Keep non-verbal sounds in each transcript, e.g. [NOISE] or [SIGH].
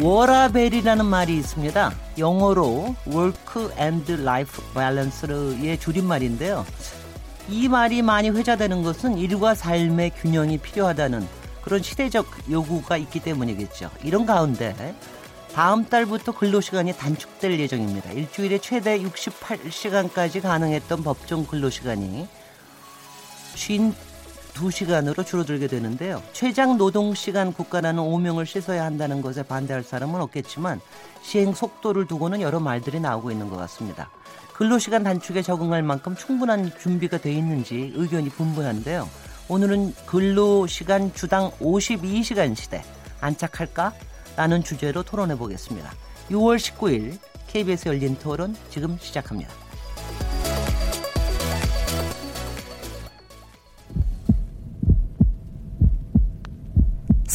워라벨이라는 말이 있습니다. 영어로 Work and Life Balance의 줄임말인데요. 이 말이 많이 회자되는 것은 일과 삶의 균형이 필요하다는 그런 시대적 요구가 있기 때문이겠죠. 이런 가운데 다음 달부터 근로시간이 단축될 예정입니다. 일주일에 최대 68시간까지 가능했던 법정 근로시간이 52시간으로 줄어들게 되는데요. 최장 노동시간 국가라는 오명을 씻어야 한다는 것에 반대할 사람은 없겠지만 시행 속도를 두고는 여러 말들이 나오고 있는 것 같습니다. 근로시간 단축에 적응할 만큼 충분한 준비가 돼 있는지 의견이 분분한데요. 오늘은 근로시간 주당 52시간 시대 안착할까? 라는 주제로 토론해 보겠습니다. 6월 19일 KBS 열린 토론 지금 시작합니다.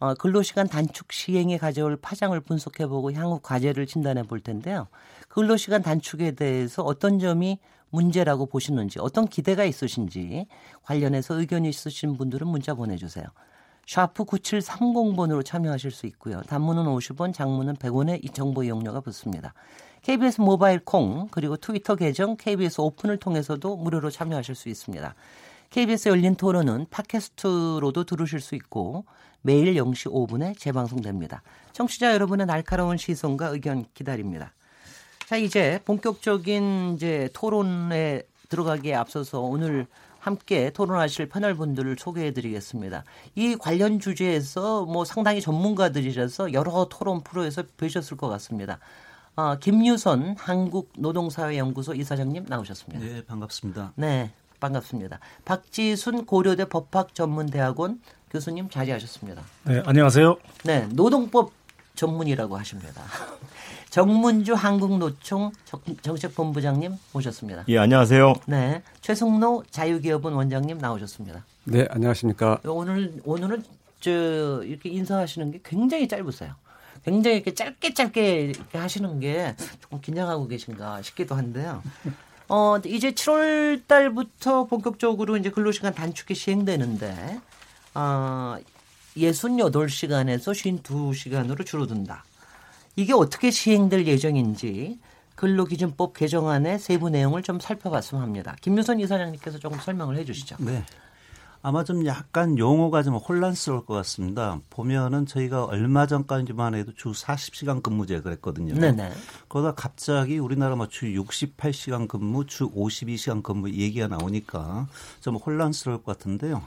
어, 근로시간 단축 시행이 가져올 파장을 분석해보고 향후 과제를 진단해 볼 텐데요. 근로시간 단축에 대해서 어떤 점이 문제라고 보시는지 어떤 기대가 있으신지 관련해서 의견이 있으신 분들은 문자 보내주세요. 샤프 9730번으로 참여하실 수 있고요. 단문은 50원, 장문은 100원의 이 정보 이용료가 붙습니다. KBS 모바일 콩 그리고 트위터 계정 KBS 오픈을 통해서도 무료로 참여하실 수 있습니다. KBS 열린 토론은 팟캐스트로도 들으실 수 있고 매일 0시 5분에 재방송됩니다. 청취자 여러분의 날카로운 시선과 의견 기다립니다. 자, 이제 본격적인 이제 토론에 들어가기에 앞서서 오늘 함께 토론하실 패널 분들을 소개해 드리겠습니다. 이 관련 주제에서 뭐 상당히 전문가들이라서 여러 토론 프로에서 뵈셨을 것 같습니다. 어, 김유선 한국노동사회연구소 이사장님 나오셨습니다. 네, 반갑습니다. 네, 반갑습니다. 박지순 고려대 법학전문대학원 교수님 자리하셨습니다. 네, 안녕하세요. 네, 노동법 전문이라고 하십니다. [LAUGHS] 정문주 한국노총 정책본부장님 모셨습니다. 예, 안녕하세요. 네, 최승로 자유기업은 원장님 나오셨습니다. 네, 안녕하십니까. 오늘 오늘은 저 이렇게 인사하시는 게 굉장히 짧으세요. 굉장히 이렇게 짧게 짧게 이렇게 하시는 게 조금 긴장하고 계신가 싶기도 한데요. 어, 이제 7월 달부터 본격적으로 이제 근로시간 단축이 시행되는데, 어, 68시간에서 52시간으로 줄어든다. 이게 어떻게 시행될 예정인지 근로기준법 개정안의 세부 내용을 좀 살펴봤으면 합니다. 김유선 이사장님께서 조금 설명을 해 주시죠. 네. 아마 좀 약간 용어가 좀 혼란스러울 것 같습니다. 보면은 저희가 얼마 전까지만 해도 주 40시간 근무제 그랬거든요. 네네. 그러다 갑자기 우리나라 뭐주 68시간 근무, 주 52시간 근무 얘기가 나오니까 좀 혼란스러울 것 같은데요.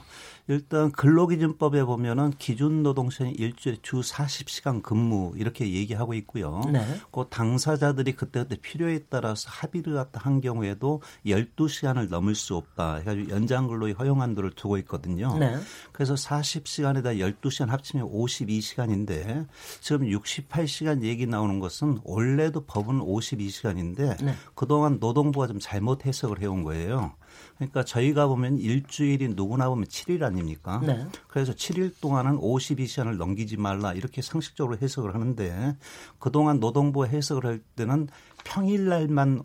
일단 근로기준법에 보면은 기준 노동시간이 일주일에 주 40시간 근무 이렇게 얘기하고 있고요. 네. 그 당사자들이 그때그때 필요에 따라서 합의를 갖다 한 경우에도 12시간을 넘을 수 없다. 해가지고 연장 근로의 허용 한도를 두고 있거든요. 네. 그래서 40시간에다 12시간 합치면 52시간인데 지금 68시간 얘기 나오는 것은 원래도 법은 52시간인데 네. 그동안 노동부가 좀 잘못 해석을 해온 거예요. 그러니까 저희가 보면 일주일이 누구나 보면 7일 아닙니까? 네. 그래서 7일 동안은 52시간을 넘기지 말라 이렇게 상식적으로 해석을 하는데 그동안 노동부 해석을 할 때는 평일 날만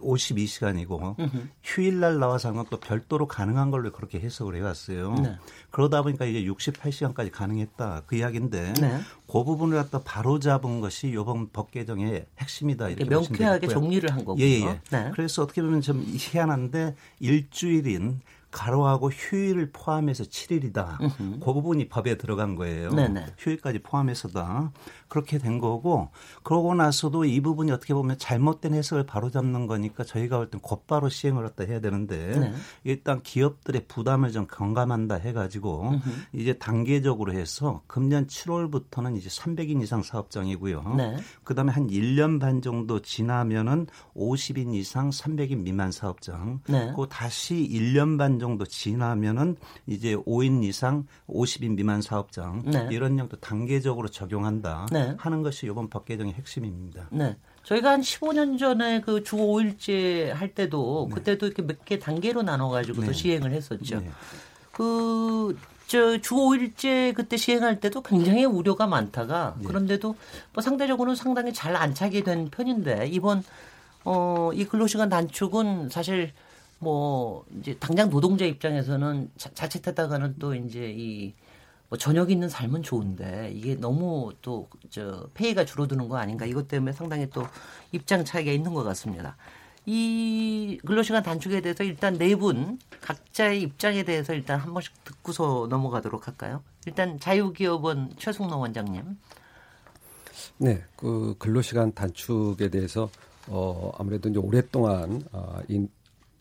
52시간이고 휴일날 나와서 하는 건또 별도로 가능한 걸로 그렇게 해석을 해왔어요. 네. 그러다 보니까 이제 68시간까지 가능했다 그 이야기인데 네. 그 부분을 갖다 바로 잡은 것이 이번 법 개정의 핵심이다 이렇게 명쾌하게 정리를 한 거고요. 예, 예. 네. 그래서 어떻게 보면 좀 희한한데 일주일인 가로하고 휴일을 포함해서 7일이다. 으흠. 그 부분이 법에 들어간 거예요. 네네. 휴일까지 포함해서다. 그렇게 된 거고 그러고 나서도 이 부분이 어떻게 보면 잘못된 해석을 바로잡는 거니까 저희가 볼 땐 곧바로 시행을 했다 해야 되는데 네. 일단 기업들의 부담을 좀 경감한다 해가지고 으흠. 이제 단계적으로 해서 금년 7월부터는 이제 300인 이상 사업장이고요. 네. 그다음에 한 1년 반 정도 지나면은 50인 이상 300인 미만 사업장. 네. 그 다시 1년 반 정도 지나면은 이제 5인 이상 50인 미만 사업장 네. 이런 정도 단계적으로 적용한다 네. 하는 것이 이번 법 개정의 핵심입니다. 네. 저희가 한 15년 전에 그 주 5일제 할 때도 네. 그때도 이렇게 몇 개 단계로 나눠 가지고 네. 시행을 했었죠. 네. 그 저 주 5일제 그때 시행할 때도 굉장히 우려가 많다가 네. 그런데도 뭐 상대적으로는 상당히 잘 안착이 된 편인데 이번 어, 이 근로시간 단축은 사실 뭐 이제 당장 노동자 입장에서는 자, 자칫하다가는 또 이제 이 뭐 저녁 있는 삶은 좋은데 이게 너무 또저 폐해가 줄어드는 거 아닌가 이것 때문에 상당히 또 입장 차이가 있는 것 같습니다. 이 근로시간 단축에 대해서 일단 네 분 각자의 입장에 대해서 일단 한 번씩 듣고서 넘어가도록 할까요? 일단 자유기업원 최승로 원장님. 네, 그 근로시간 단축에 대해서 어 아무래도 이제 오랫동안 어, 이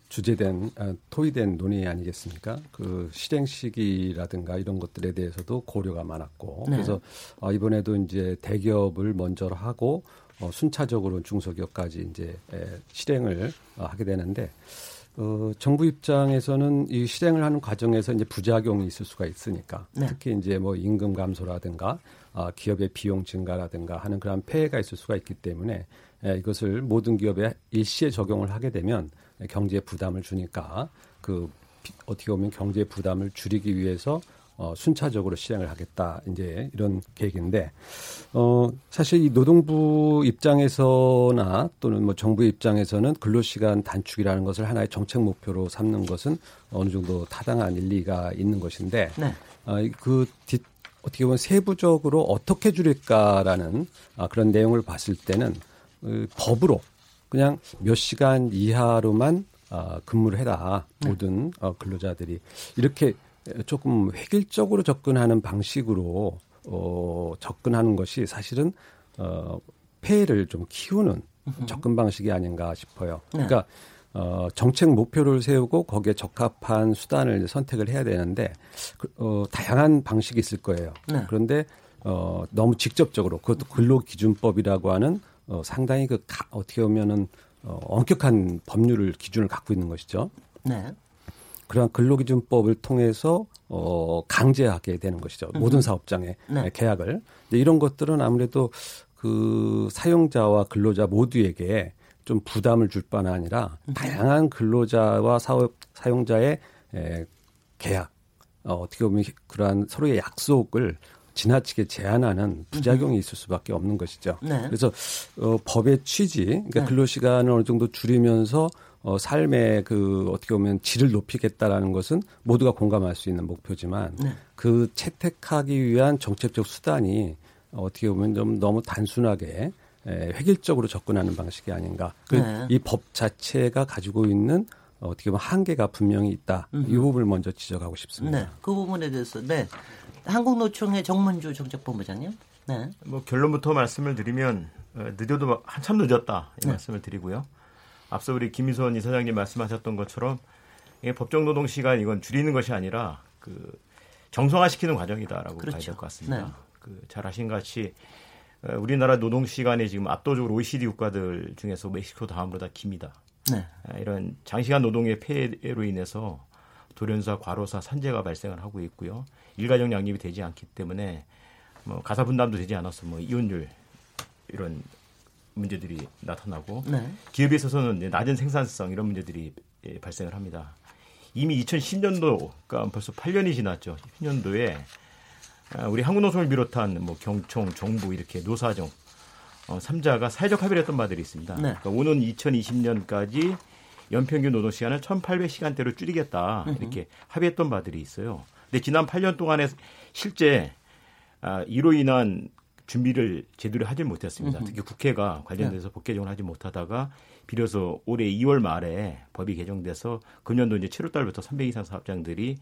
주제된 아, 토의된 논의 아니겠습니까? 그 실행 시기라든가 이런 것들에 대해서도 고려가 많았고 네. 그래서 어, 이번에도 이제 대기업을 먼저 하고 어, 순차적으로 중소기업까지 이제 에, 실행을 어, 하게 되는데 어, 정부 입장에서는 이 실행을 하는 과정에서 이제 부작용이 있을 수가 있으니까 네. 특히 이제 뭐 임금 감소라든가 아, 기업의 비용 증가라든가 하는 그런 폐해가 있을 수가 있기 때문에 에, 이것을 모든 기업에 일시에 적용을 하게 되면 경제 부담을 주니까 그 어떻게 보면 경제 부담을 줄이기 위해서 어, 순차적으로 시행을 하겠다 이제 이런 계획인데 어, 사실 이 노동부 입장에서나 또는 뭐 정부 입장에서는 근로시간 단축이라는 것을 하나의 정책 목표로 삼는 것은 어느 정도 타당한 일리가 있는 것인데 네. 어, 그 뒷, 어떻게 보면 세부적으로 어떻게 줄일까라는 아, 그런 내용을 봤을 때는 그 법으로 그냥 몇 시간 이하로만 어, 근무를 해라 네. 모든 어, 근로자들이 이렇게 조금 획일적으로 접근하는 방식으로 어, 접근하는 것이 사실은 어, 폐해를 좀 키우는 접근 방식이 아닌가 싶어요. 네. 그러니까 어, 정책 목표를 세우고 거기에 적합한 수단을 선택을 해야 되는데 그, 어, 다양한 방식이 있을 거예요. 네. 그런데 어, 너무 직접적으로 그것도 근로기준법이라고 하는 어, 상당히 그 가, 어떻게 보면은 어, 엄격한 법률을 기준을 갖고 있는 것이죠. 네. 그러한 근로기준법을 통해서 어, 강제하게 되는 것이죠. 음. 모든 사업장의 네. 계약을. 이런 것들은 아무래도 그 사용자와 근로자 모두에게 좀 부담을 줄 바는 아니라 음. 다양한 근로자와 사업 사용자의 에, 계약 어, 어떻게 보면 그러한 서로의 약속을 지나치게 제한하는 부작용이 있을 수밖에 없는 것이죠. 네. 그래서 어, 법의 취지, 그러니까 네. 근로 시간을 어느 정도 줄이면서 어, 삶의 그 어떻게 보면 질을 높이겠다라는 것은 모두가 공감할 수 있는 목표지만 네. 그 채택하기 위한 정책적 수단이 어떻게 보면 좀 너무 단순하게 에, 획일적으로 접근하는 방식이 아닌가. 그 네. 이법 자체가 가지고 있는 어떻게 보면 한계가 분명히 있다. 음. 이 부분을 먼저 지적하고 싶습니다. 네. 그 부분에 대해서 네. 한국노총의 정문주 정책본부장님. 네. 뭐 결론부터 말씀을 드리면 어, 늦어도 한참 늦었다 이 네. 말씀을 드리고요. 앞서 우리 김희선 이사장님 말씀하셨던 것처럼 법정 노동 시간 이건 줄이는 것이 아니라 그 정성화시키는 과정이다라고 그렇죠. 봐야 될 것 같습니다. 네. 그잘 아신 같이 어, 우리나라 노동 시간이 지금 압도적으로 OECD 국가들 중에서 멕시코 다음으로 다 깁니다. 네. 아, 이런 장시간 노동의 폐해로 인해서 돌연사, 과로사, 산재가 발생을 하고 있고요. 일가정 양립이 되지 않기 때문에 뭐 가사 분담도 되지 않아서 뭐 이혼율 이런 문제들이 나타나고 네. 기업에 있어서는 낮은 생산성 이런 문제들이 예, 발생을 합니다. 이미 2010년도가 벌써 8년이 지났죠. 10년도에 아, 우리 한국노총을 비롯한 뭐 경총, 정부 이렇게 노사정 어, 3자가 사회적 합의를 했던 바들이 있습니다. 네. 그러니까 오는 2020년까지 연평균 노동 시간을 1,800시간대로 줄이겠다 이렇게 합의했던 바들이 있어요. 근데 지난 8년 동안에 실제 아, 이로 인한 준비를 제대로 하지 못했습니다. 특히 국회가 관련돼서 네. 법 개정을 하지 못하다가 비로소 올해 2월 말에 법이 개정돼서 금년도 이제 7월 달부터 300 이상 사업장들이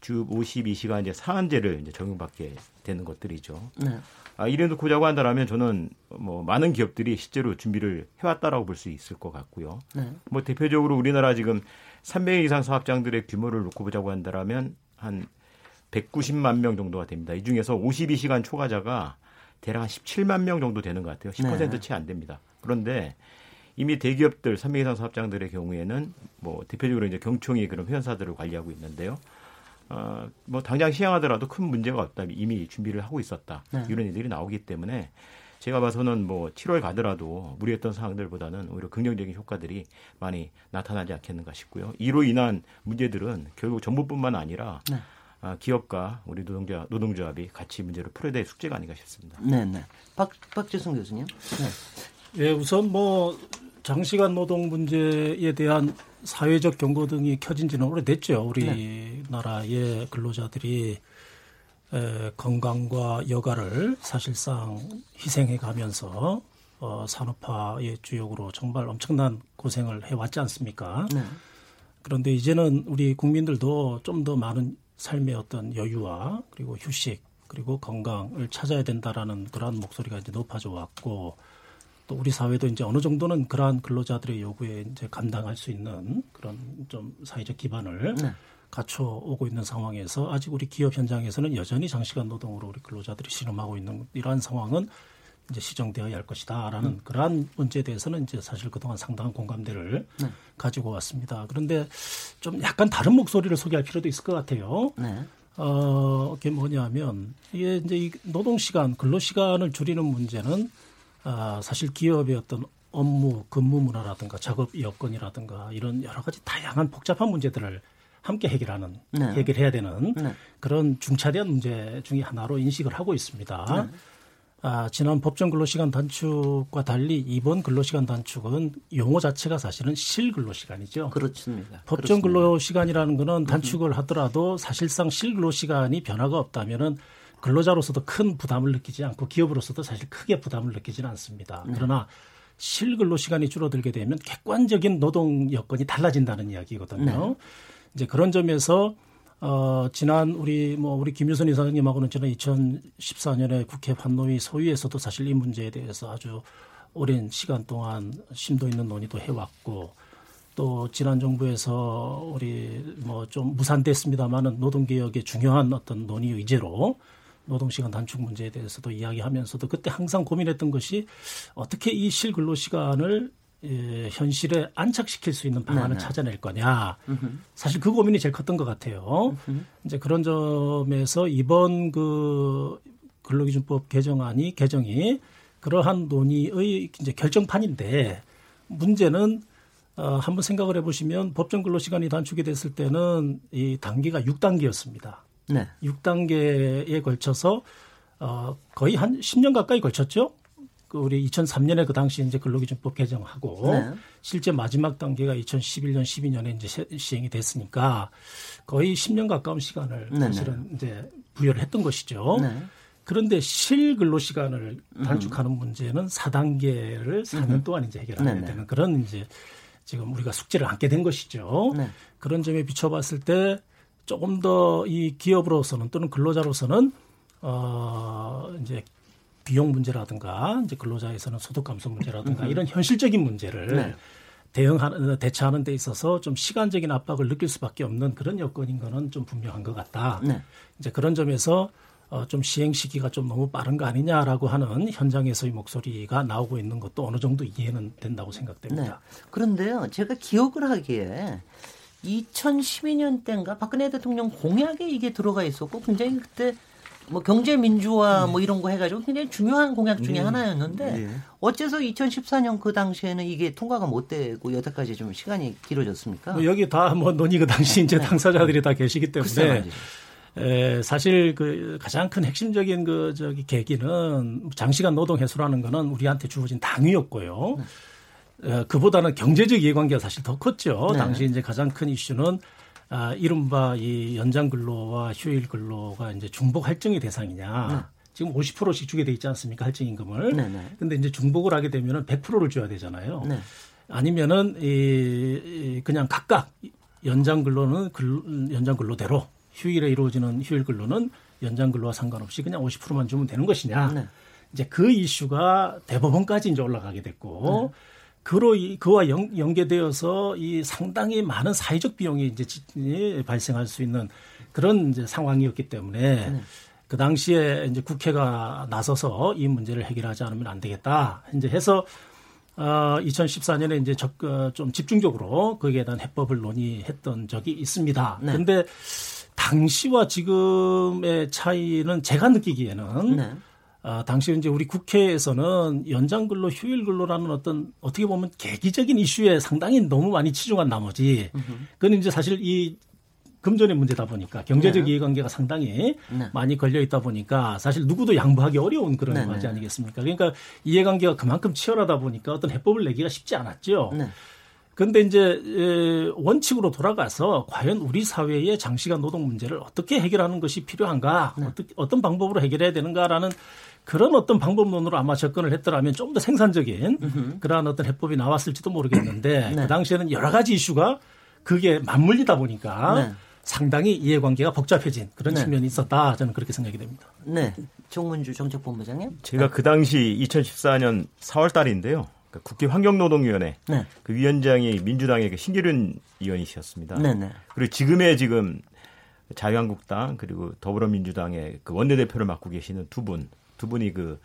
주 52시간 이제 상한제를 이제 적용받게 되는 것들이죠. 네. 아, 이래 놓고 자고 한다라면 저는 뭐 많은 기업들이 실제로 준비를 해왔다라고 볼 수 있을 것 같고요. 네. 뭐 대표적으로 우리나라 지금 300 이상 사업장들의 규모를 놓고 보자고 한다라면 한 190만 명 정도가 됩니다. 이 중에서 52시간 초과자가 대략 한 17만 명 정도 되는 것 같아요. 10%채 안 됩니다. 그런데 이미 대기업들 300 이상 사업장들의 경우에는 뭐 대표적으로 이제 경총이 그런 회원사들을 관리하고 있는데요. 어, 뭐 당장 시행하더라도 큰 문제가 없다. 이미 준비를 하고 있었다. 네. 이런 일들이 나오기 때문에 제가 봐서는 뭐 7월 가더라도 무리했던 상황들보다는 오히려 긍정적인 효과들이 많이 나타나지 않겠는가 싶고요. 이로 인한 문제들은 결국 정부뿐만 아니라 네. 아, 기업과 우리 노동자 노동조합이 같이 문제를 풀어야 될 숙제가 아닌가 싶습니다. 네, 네. 박 박재승 교수님. 네. 예, 우선 뭐 장시간 노동 문제에 대한 사회적 경고 등이 켜진 지는 오래됐죠. 우리나라의 네. 근로자들이 에, 건강과 여가를 사실상 희생해 가면서 어, 산업화의 주역으로 정말 엄청난 고생을 해왔지 않습니까? 네. 그런데 이제는 우리 국민들도 좀 더 많은 삶의 어떤 여유와 그리고 휴식 그리고 건강을 찾아야 된다라는 그러한 목소리가 이제 높아져 왔고 또 우리 사회도 이제 어느 정도는 그러한 근로자들의 요구에 이제 감당할 수 있는 그런 좀 사회적 기반을 네. 갖춰 오고 있는 상황에서 아직 우리 기업 현장에서는 여전히 장시간 노동으로 우리 근로자들이 실험하고 있는 이러한 상황은 이제 시정되어야 할 것이다라는 음. 그러한 문제에 대해서는 이제 사실 그동안 상당한 공감대를 네. 가지고 왔습니다. 그런데 좀 약간 다른 목소리를 소개할 필요도 있을 것 같아요. 네. 어, 그게 뭐냐면 이게 이제 이 노동 시간, 근로 시간을 줄이는 문제는 아, 사실 기업의 어떤 업무, 근무 문화라든가 작업 여건이라든가 이런 여러 가지 다양한 복잡한 문제들을 함께 해결하는 네. 해결해야 되는 네. 그런 중차대한 문제 중의 하나로 인식을 하고 있습니다. 네. 아, 지난 법정 근로시간 단축과 달리 이번 근로시간 단축은 용어 자체가 사실은 실근로시간이죠. 그렇습니다. 법정 근로시간이라는 거는 단축을 하더라도 사실상 실근로시간이 변화가 없다면은 근로자로서도 큰 부담을 느끼지 않고 기업으로서도 사실 크게 부담을 느끼지는 않습니다. 네. 그러나 실근로 시간이 줄어들게 되면 객관적인 노동 여건이 달라진다는 이야기거든요. 네. 이제 그런 점에서 어 지난 우리 뭐 우리 김유선 이사장님하고는 지난 2014년에 국회 판노위 소위에서도 사실 이 문제에 대해서 아주 오랜 시간 동안 심도 있는 논의도 해왔고 또 지난 정부에서 우리 뭐 좀 무산됐습니다만은 노동개혁의 중요한 어떤 논의 의제로 노동시간 단축 문제에 대해서도 이야기하면서도 그때 항상 고민했던 것이 어떻게 이 실근로 시간을 예, 현실에 안착시킬 수 있는 방안을 네네. 찾아낼 거냐. 사실 그 고민이 제일 컸던 것 같아요. 이제 그런 점에서 이번 그 근로기준법 개정안이 개정이 그러한 논의의 이제 결정판인데 문제는 어, 한번 생각을 해보시면 법정 근로 시간이 단축이 됐을 때는 이 단계가 6단계였습니다. 네. 6단계에 걸쳐서 어, 거의 한 10년 가까이 걸쳤죠. 그 우리 2003년에 그 당시 이제 근로기준법 개정하고 네. 실제 마지막 단계가 2011년 12년에 이제 시행이 됐으니까 거의 10년 가까운 시간을 네, 네 사실은 이제 부여를 했던 것이죠. 네. 그런데 실근로 시간을 단축하는 음. 문제는 4단계를 4년 음. 동안 이제 해결해야 네, 네. 되는 그런 이제 지금 우리가 숙제를 안게 된 것이죠. 네. 그런 점에 비춰봤을 때 조금 더 이 기업으로서는 또는 근로자로서는 어 이제 비용 문제라든가 이제 근로자에서는 소득 감소 문제라든가 이런 현실적인 문제를 네. 대응하는 대처하는 데 있어서 좀 시간적인 압박을 느낄 수밖에 없는 그런 여건인 거는 좀 분명한 것 같다. 네. 이제 그런 점에서 어, 좀 시행 시기가 좀 너무 빠른 거 아니냐라고 하는 현장에서의 목소리가 나오고 있는 것도 어느 정도 이해는 된다고 생각됩니다. 네. 그런데요, 제가 기억을 하기에 2012년 때인가 박근혜 대통령 공약에 이게 들어가 있었고 굉장히 그때 뭐 경제 민주화 네. 뭐 이런 거 해가지고 굉장히 중요한 공약 중에 네. 하나였는데 네. 어째서 2014년 그 당시에는 이게 통과가 못 되고 여태까지 좀 시간이 길어졌습니까? 뭐 여기 다 뭐 논의 그 당시 이제 네. 당사자들이 다 계시기 때문에 에, 사실 그 가장 큰 핵심적인 그 저기 계기는 장시간 노동 해소라는 거는 우리한테 주어진 당위였고요. 네. 어, 그보다는 경제적 이해관계가 사실 더 컸죠. 네. 당시 이제 가장 큰 이슈는 아, 이른바 이 연장 근로와 휴일 근로가 이제 중복 할증의 대상이냐. 네. 지금 50%씩 주게 돼 있지 않습니까? 할증 임금을. 네, 네. 근데 이제 중복을 하게 되면은 100%를 줘야 되잖아요. 네. 아니면은 이 그냥 각각 연장 근로는 근, 연장 근로대로 휴일에 이루어지는 휴일 근로는 연장 근로와 상관없이 그냥 50%만 주면 되는 것이냐. 네. 이제 그 이슈가 대법원까지 이제 올라가게 됐고 네. 그로 그와 연, 연계되어서 이 상당히 많은 사회적 비용이 이제 발생할 수 있는 그런 이제 상황이었기 때문에 네. 그 당시에 이제 국회가 나서서 이 문제를 해결하지 않으면 안 되겠다. 이제 해서 어 2014년에 이제 적, 어, 좀 집중적으로 거기에 대한 해법을 논의했던 적이 있습니다. 네. 근데 당시와 지금의 차이는 제가 느끼기에는 네. 아, 당시 이제 우리 국회에서는 연장 근로, 휴일 근로라는 어떤 어떻게 보면 계기적인 이슈에 상당히 너무 많이 치중한 나머지, 그건 이제 사실 이 금전의 문제다 보니까 경제적 네. 이해관계가 상당히 네. 많이 걸려 있다 보니까 사실 누구도 양보하기 어려운 그런 네. 과제 아니겠습니까? 그러니까 이해관계가 그만큼 치열하다 보니까 어떤 해법을 내기가 쉽지 않았죠. 네. 그런데 이제 원칙으로 돌아가서 과연 우리 사회의 장시간 노동 문제를 어떻게 해결하는 것이 필요한가, 네. 어떻게, 어떤 방법으로 해결해야 되는가라는 그런 어떤 방법론으로 아마 접근을 했더라면 좀 더 생산적인 으흠. 그러한 어떤 해법이 나왔을지도 모르겠는데 네. 그 당시에는 여러 가지 이슈가 그게 맞물리다 보니까 네. 상당히 이해관계가 복잡해진 그런 네. 측면이 있었다 저는 그렇게 생각이 됩니다. 네, 정문주 정책본부장님. 제가 그 당시 2014년 4월 달인데요. 그러니까 국회 환경노동위원회 네. 그 위원장이 민주당의 그 신기륜 의원이셨습니다. 네, 네. 그리고 지금의 지금 자유한국당 그리고 더불어민주당의 그 원내대표를 맡고 계시는 두 분, 두 분이 그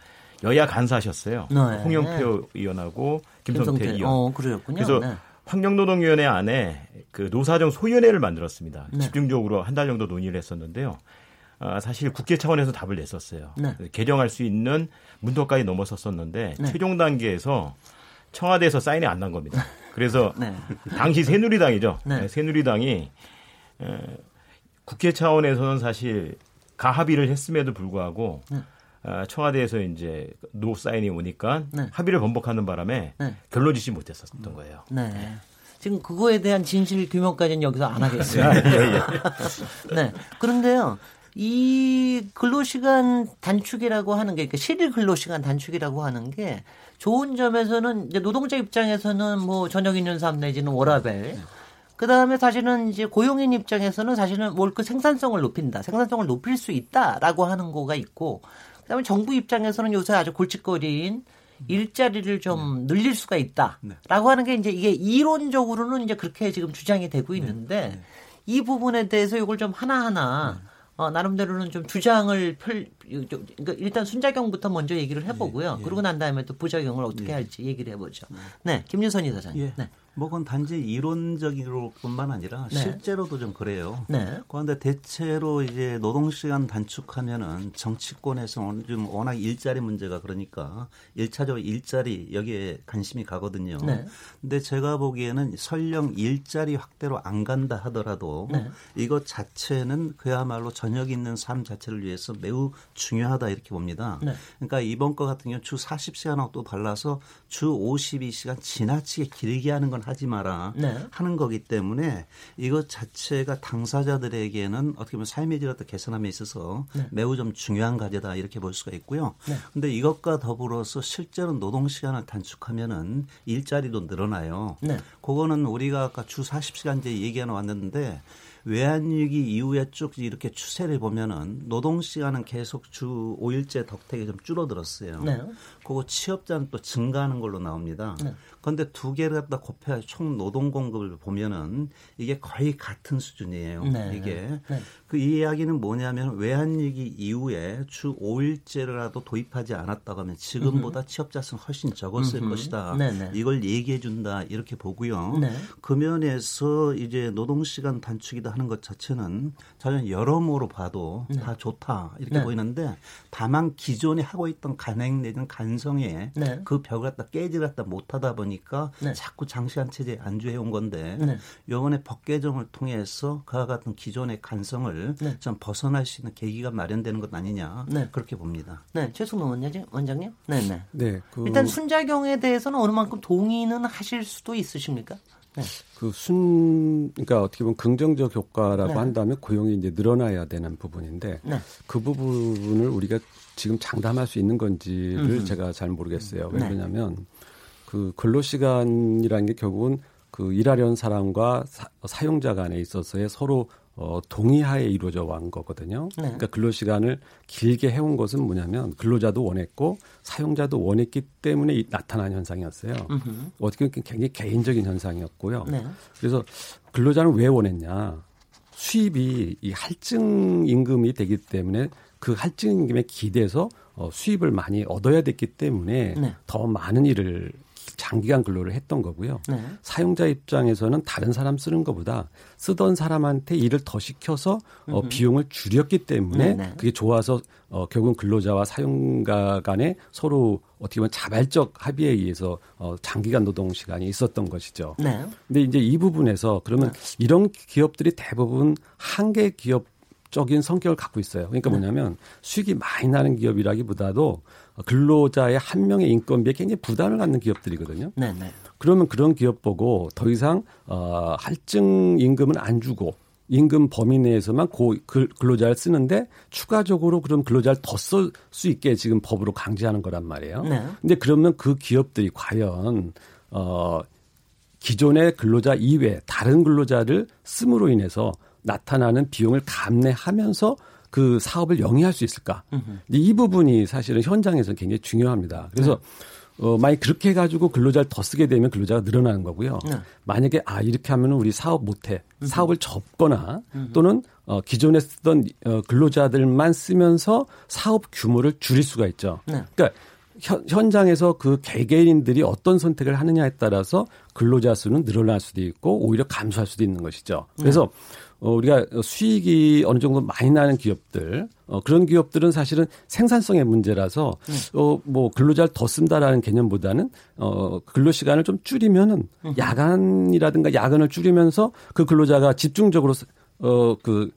여야 간사셨어요. 네. 홍영표 의원하고 김성태, 김성태. 의원. 어, 그러셨군요. 그래서 네. 환경노동위원회 안에 그 노사정 소위원회를 만들었습니다. 네. 집중적으로 한 달 정도 논의를 했었는데요. 아, 사실 국회 차원에서 답을 냈었어요. 네. 개정할 수 있는 문턱까지 넘었었었는데 네. 최종 단계에서 청와대에서 사인이 안 난 겁니다. 그래서 [LAUGHS] 네. 당시 새누리당이죠. [LAUGHS] 네. 네. 새누리당이 에, 국회 차원에서는 사실 가합의를 했음에도 불구하고 청와대에서 이제 노 사인이 오니까 네. 합의를 번복하는 바람에 네. 결론 짓지 못했었던 거예요. 네. 지금 그거에 대한 진실 규명까지는 여기서 안 하겠어요. 예, 예. 네. 그런데요. 이 근로시간 단축이라고 하는 게, 그러니까 실일 근로시간 단축이라고 하는 게 좋은 점에서는 이제 노동자 입장에서는 뭐 저녁 있는 삶 내지는 워라벨. 그 다음에 사실은 이제 고용인 입장에서는 사실은 월크 생산성을 높인다. 생산성을 높일 수 있다라고 하는 거가 있고, 그 다음에 정부 입장에서는 요새 아주 골칫거리인 일자리를 좀 네. 늘릴 수가 있다라고 네. 하는 게 이제 이게 이론적으로는 이제 그렇게 지금 주장이 되고 네. 있는데 네. 이 부분에 대해서 이걸 좀 하나하나 네. 어, 나름대로는 좀 주장을 펼, 그러니까 일단 순작용부터 먼저 얘기를 해보고요. 예, 예. 그러고 난 다음에 또 부작용을 어떻게 예. 할지 얘기를 해보죠. 네, 김유선 이사장님. 예. 네. 뭐 그건 단지 이론적으로뿐만 아니라 네. 실제로도 좀 그래요. 네. 그런데 대체로 이제 노동 시간 단축하면은 정치권에서 좀 워낙 일자리 문제가 그러니까 일차적으로 일자리 여기에 관심이 가거든요. 네. 근데 제가 보기에는 설령 일자리 확대로 안 간다 하더라도 네. 이것 자체는 그야말로 저녁 있는 삶 자체를 위해서 매우 중요하다 이렇게 봅니다. 네. 그러니까 이번 거 같은 경우 주 40시간하고 또 달라서 주 52시간 지나치게 길게 하는 건 하지 마라 네. 하는 거기 때문에 이것 자체가 당사자들에게는 어떻게 보면 삶의 질을 개선함에 있어서 네. 매우 좀 중요한 과제다 이렇게 볼 수가 있고요. 네. 근데 이것과 더불어서 실제로 노동 시간을 단축하면은 일자리도 늘어나요. 네. 그거는 우리가 아까 주 40시간제 얘기가 나왔는데 외환위기 이후에 쭉 이렇게 추세를 보면은 노동 시간은 계속 주 5일제 덕택이 좀 줄어들었어요. 네. 그거 취업자는 또 증가하는 걸로 나옵니다. 네. 그런데 두 개를 갖다 곱해야 총 노동 공급을 보면은 이게 거의 같은 수준이에요. 네. 이게 네. 그 이야기는 뭐냐면 외환위기 이후에 주 5일제라도 도입하지 않았다고 하면 지금보다 음흠. 취업자 수는 훨씬 적었을 음흠. 것이다. 네네. 네. 이걸 얘기해 준다 이렇게 보고요. 네. 그 면에서 이제 노동 시간 단축이다 하는 것 자체는 저는 여러모로 봐도 네. 다 좋다 이렇게 네. 보이는데 다만 기존에 하고 있던 간행 내지는 간 성에 네. 그 벽을 갖다 깨지 갖다 못하다 보니까 네. 자꾸 장시간 체제에 안주해 온 건데 네. 요번에 법 개정을 통해서 그와 같은 기존의 간성을 네. 좀 벗어날 수 있는 계기가 마련되는 것 아니냐 그렇게 봅니다. 네, 최승문 원장님, 원장님, 네, 네. 네 그... 일단 순작용에 대해서는 어느 만큼 동의는 하실 수도 있으십니까? 네. 그 순, 그러니까 어떻게 보면 긍정적 효과라고 네. 한다면 고용이 이제 늘어나야 되는 부분인데 네. 그 부분을 우리가 지금 장담할 수 있는 건지를 음 제가 잘 모르겠어요. 왜 네. 그러냐면 그그 근로 시간이라는 게 결국은 그 일하려는 사람과 사, 용자 간에 있어서의 서로 어, 동의하에 이루어져 왔 거거든요. 네. 그러니까 근로 시간을 길게 해온 것은 뭐냐면 근로자도 원했고 사용자도 원했기 때문에 나타난 현상이었어요. 음흠. 어떻게 보면 굉장히 개인적인 현상이었고요. 네. 그래서 근로자는 왜 원했냐? 수입이 이 할증 임금이 되기 때문에 그 할증 임금에 기대서 어, 수입을 많이 얻어야 됐기 때문에 네. 더 많은 일을 장기간 근로를 했던 거고요. 네. 사용자 입장에서는 다른 사람 쓰는 것보다 쓰던 사람한테 일을 더 시켜서 어, 비용을 줄였기 때문에 네, 네. 그게 좋아서 어, 결국은 근로자와 사용가 간에 서로 어떻게 보면 자발적 합의에 의해서 어, 장기간 노동 시간이 있었던 것이죠. 네. 근데 이제 이 부분에서 그러면 네. 이런 기업들이 대부분 한계 기업 적인 성격을 갖고 있어요. 그러니까 네. 뭐냐면 수익이 많이 나는 기업이라기보다도 근로자의 한 명의 인건비에 굉장히 부담을 갖는 기업들이거든요. 네, 네. 그러면 그런 기업 보고 더 이상 어, 할증 임금은 안 주고 임금 범위 내에서만 고 근로자를 쓰는데 추가적으로 그럼 근로자를 더 쓸 수 있게 지금 법으로 강제하는 거란 말이에요. 네. 근데 그러면 그 기업들이 과연 어 기존의 근로자 이외 다른 근로자를 씀으로 인해서 나타나는 비용을 감내하면서 그 사업을 영위할 수 있을까? 이 부분이 사실은 현장에서 굉장히 중요합니다. 그래서 네. 어, 만약 그렇게 해가지고 근로자를 더 쓰게 되면 근로자가 늘어나는 거고요. 네. 만약에 아 이렇게 하면 우리 사업 못해 음흠. 사업을 접거나 음흠. 또는 어, 기존에 쓰던 어, 근로자들만 쓰면서 사업 규모를 줄일 수가 있죠. 네. 그러니까 현, 현장에서 그 개개인들이 어떤 선택을 하느냐에 따라서 근로자 수는 늘어날 수도 있고 오히려 감소할 수도 있는 것이죠. 그래서 네. 어, 우리가 수익이 어느 정도 많이 나는 기업들, 어, 그런 기업들은 사실은 생산성의 문제라서, 음. 어, 뭐, 근로자를 더 쓴다라는 개념보다는, 어, 근로 시간을 좀 줄이면은, 음. 야간이라든가 야근을 줄이면서 그 근로자가 집중적으로, 어, 그,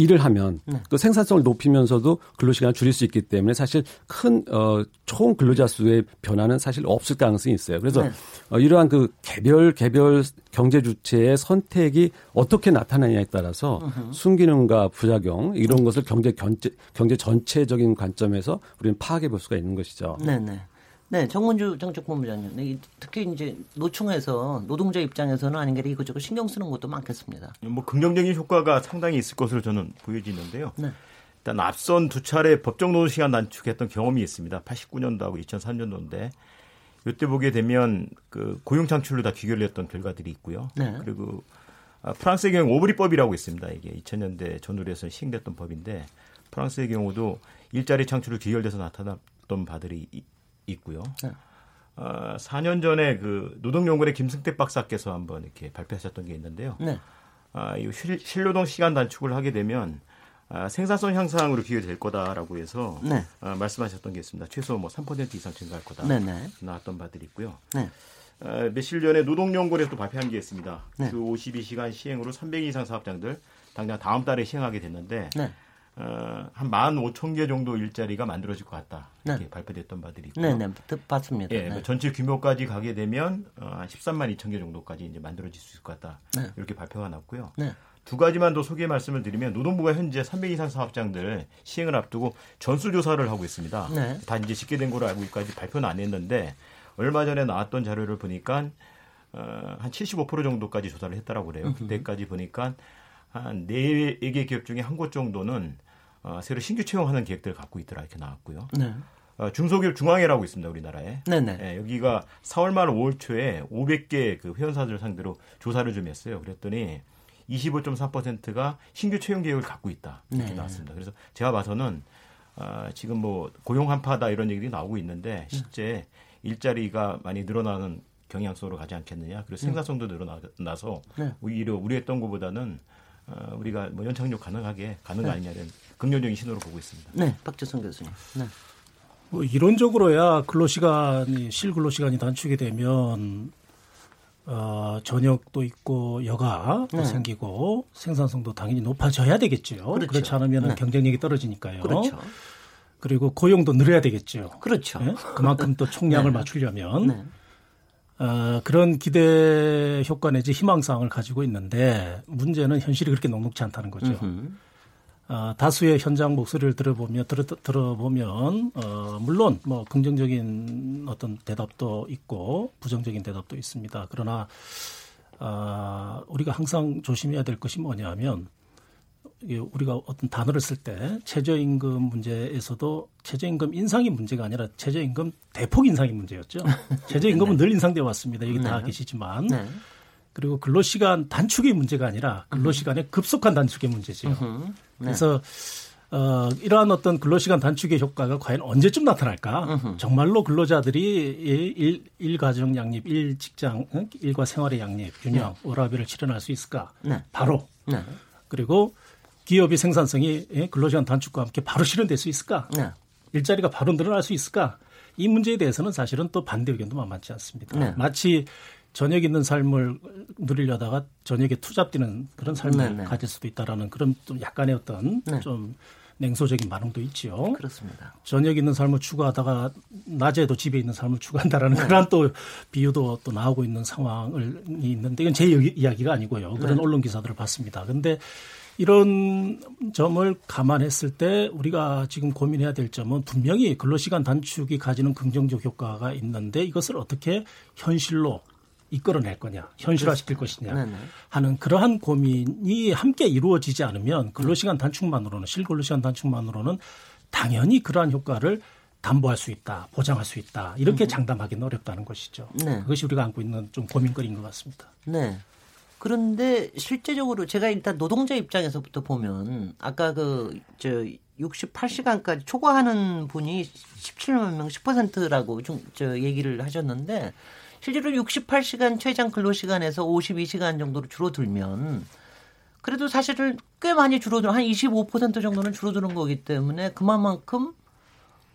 일을 하면 네. 그 생산성을 높이면서도 근로 시간을 줄일 수 있기 때문에 사실 큰 어, 총 근로자 수의 변화는 사실 없을 가능성이 있어요. 그래서 네. 어, 이러한 그 개별 개별 경제 주체의 선택이 어떻게 나타나냐에 따라서. 순기능과 부작용 이런 것을 경제 경제 경제 전체적인 관점에서 우리는 파악해 볼 수가 있는 것이죠. 네, 네. 네, 정문주 정책본부장님. 네, 특히 이제 노총에서 노동자 입장에서는 아닌 게 이것저것 신경 쓰는 것도 많겠습니다. 뭐 긍정적인 효과가 상당히 있을 것으로 저는 보여지는데요. 네. 일단 앞선 두 차례 법정 노동 시간 단축했던 경험이 있습니다. 89년도하고 2003년도인데 이때 보게 되면 그 고용 창출로 다 귀결을 했던 결과들이 있고요. 네. 그리고 아, 프랑스의 경우 오브리법이라고 있습니다. 이게 2000년대 전후로 해서 시행됐던 법인데 프랑스의 경우도 일자리 창출을 귀결돼서 나타났던 바들이 있고요. 네. 어, 4년 전에 그 노동연구원의 김승택 박사께서 한번 이렇게 발표하셨던 게 있는데요. 네. 아, 이 실노동 시간 단축을 하게 되면 아, 생산성 향상으로 기여될 거다라고 해서 네. 아, 말씀하셨던 게 있습니다. 최소 뭐 3% 이상 증가할 거다. 네, 네. 나왔던 바들이 있고요. 네. 아, 며칠 전에 노동연구원에서 또 발표한 게 있습니다. 네. 그 52시간 시행으로 300인 이상 사업장들 당장 다음 달에 시행하게 됐는데 네. 어, 한1 5 0개 정도 일자리가 만들어질 것 같다. 이렇게 네. 발표됐던 바들이 있고요. 네, 네, 봤습니다. 예, 네. 전체 규모까지 가게 되면 어, 한 13만 2천 개 정도까지 이제 만들어질 수 있을 것 같다. 네. 이렇게 발표가 났고요. 네. 두 가지만 더 소개 말씀을 드리면 노동부가 현재 300 이상 사업장들 시행을 앞두고 전수 조사를 하고 있습니다. 네. 다 이제 집계된 걸로 알고 있까지 발표는 안 했는데 얼마 전에 나왔던 자료를 보니까 어, 한 75% 정도까지 조사를 했다라고 그래요. 그때까지 보니까 한 4개 기업 중에 한 곳 정도는 어, 새로 신규 채용하는 계획들을 갖고 있더라 이렇게 나왔고요. 네. 어, 중소기업 중앙회라고 있습니다 우리나라에. 네네. 네, 여기가 4월 말 5월 초에 500개 그 회원사들 상대로 조사를 좀 했어요. 그랬더니 25.4%가 신규 채용 계획을 갖고 있다 이렇게 네. 나왔습니다. 그래서 제가 봐서는 어, 지금 뭐 고용 한파다 이런 얘기들이 나오고 있는데 실제 일자리가 많이 늘어나는 경향성으로 가지 않겠느냐. 그리고 생산성도 늘어나서 네. 오히려 우려했던 것보다는 어, 우리가 뭐 연착륙 가능하게 가는 거 네. 아니냐는 긍정적인 신호로 보고 있습니다. 네, 박재성 교수님. 네. 뭐 이론적으로야 근로시간이 실근로시간이 단축이 되면 어, 저녁도 있고 여가 네. 생기고 생산성도 당연히 높아져야 되겠죠. 그렇죠. 그렇지 않으면 네. 경쟁력이 떨어지니까요. 그렇죠. 그리고 고용도 늘어야 되겠죠. 그렇죠. 네? 그만큼 또 총량을 [LAUGHS] 네. 맞추려면 네. 어, 그런 기대 효과 내지 희망 사항을 가지고 있는데 문제는 현실이 그렇게 녹록지 않다는 거죠. 어, 다수의 현장 목소리를 들어보면 들어, 들어보면 어, 물론 뭐 긍정적인 어떤 대답도 있고 부정적인 대답도 있습니다. 그러나 어, 우리가 항상 조심해야 될 것이 뭐냐면 우리가 어떤 단어를 쓸 때 최저임금 문제에서도 최저임금 인상이 문제가 아니라 최저임금 대폭 인상이 문제였죠. [LAUGHS] 최저임금은 네. 늘 인상되어 왔습니다. 여기 네. 다 계시지만. 네. 그리고 근로시간 단축이 문제가 아니라 근로시간의 급속한 단축의 문제지요. 네. 그래서 어, 이러한 어떤 근로시간 단축의 효과가 과연 언제쯤 나타날까? 정말로 근로자들이 일, 일 가정 양립, 일 직장, 일과 생활의 양립, 균형, 네. 워라밸을 실현할 수 있을까? 네. 바로. 네. 그리고 기업의 생산성이 예, 근로시간 단축과 함께 바로 실현될 수 있을까? 네. 일자리가 바로 늘어날 수 있을까? 이 문제에 대해서는 사실은 또 반대 의견도 만만치 않습니다. 네. 마치 저녁 있는 삶을 누리려다가 저녁에 투잡 뛰는 그런 삶을 네네. 네. 가질 수도 있다라는 그런 좀 약간의 어떤 네. 좀 냉소적인 반응도 있지요. 그렇습니다. 저녁 있는 삶을 추구하다가 낮에도 집에 있는 삶을 추구한다라는 네. 그런 또 비유도 또 나오고 있는 상황을 있는데 이건 제 이야기가 아니고요. 그런 네. 언론 기사들을 봤습니다. 근데 이런 점을 감안했을 때 우리가 지금 고민해야 될 점은 분명히 근로시간 단축이 가지는 긍정적 효과가 있는데 이것을 어떻게 현실로 이끌어낼 거냐, 현실화시킬 것이냐 네네. 하는 그러한 고민이 함께 이루어지지 않으면 근로시간 단축만으로는 실근로시간 단축만으로는 당연히 그러한 효과를 담보할 수 있다, 보장할 수 있다 이렇게 장담하기는 어렵다는 것이죠. 네. 그것이 우리가 안고 있는 좀 고민거리인 것 같습니다. 네. 그런데 실제적으로 제가 일단 노동자 입장에서부터 보면 아까 그저 68시간까지 초과하는 분이 17만 명 10%라고 좀 저 얘기를 하셨는데 실제로 68시간 최장 근로시간에서 52시간 정도로 줄어들면 그래도 사실은 꽤 많이 줄어들어 한 25% 정도는 줄어드는 거기 때문에 그만큼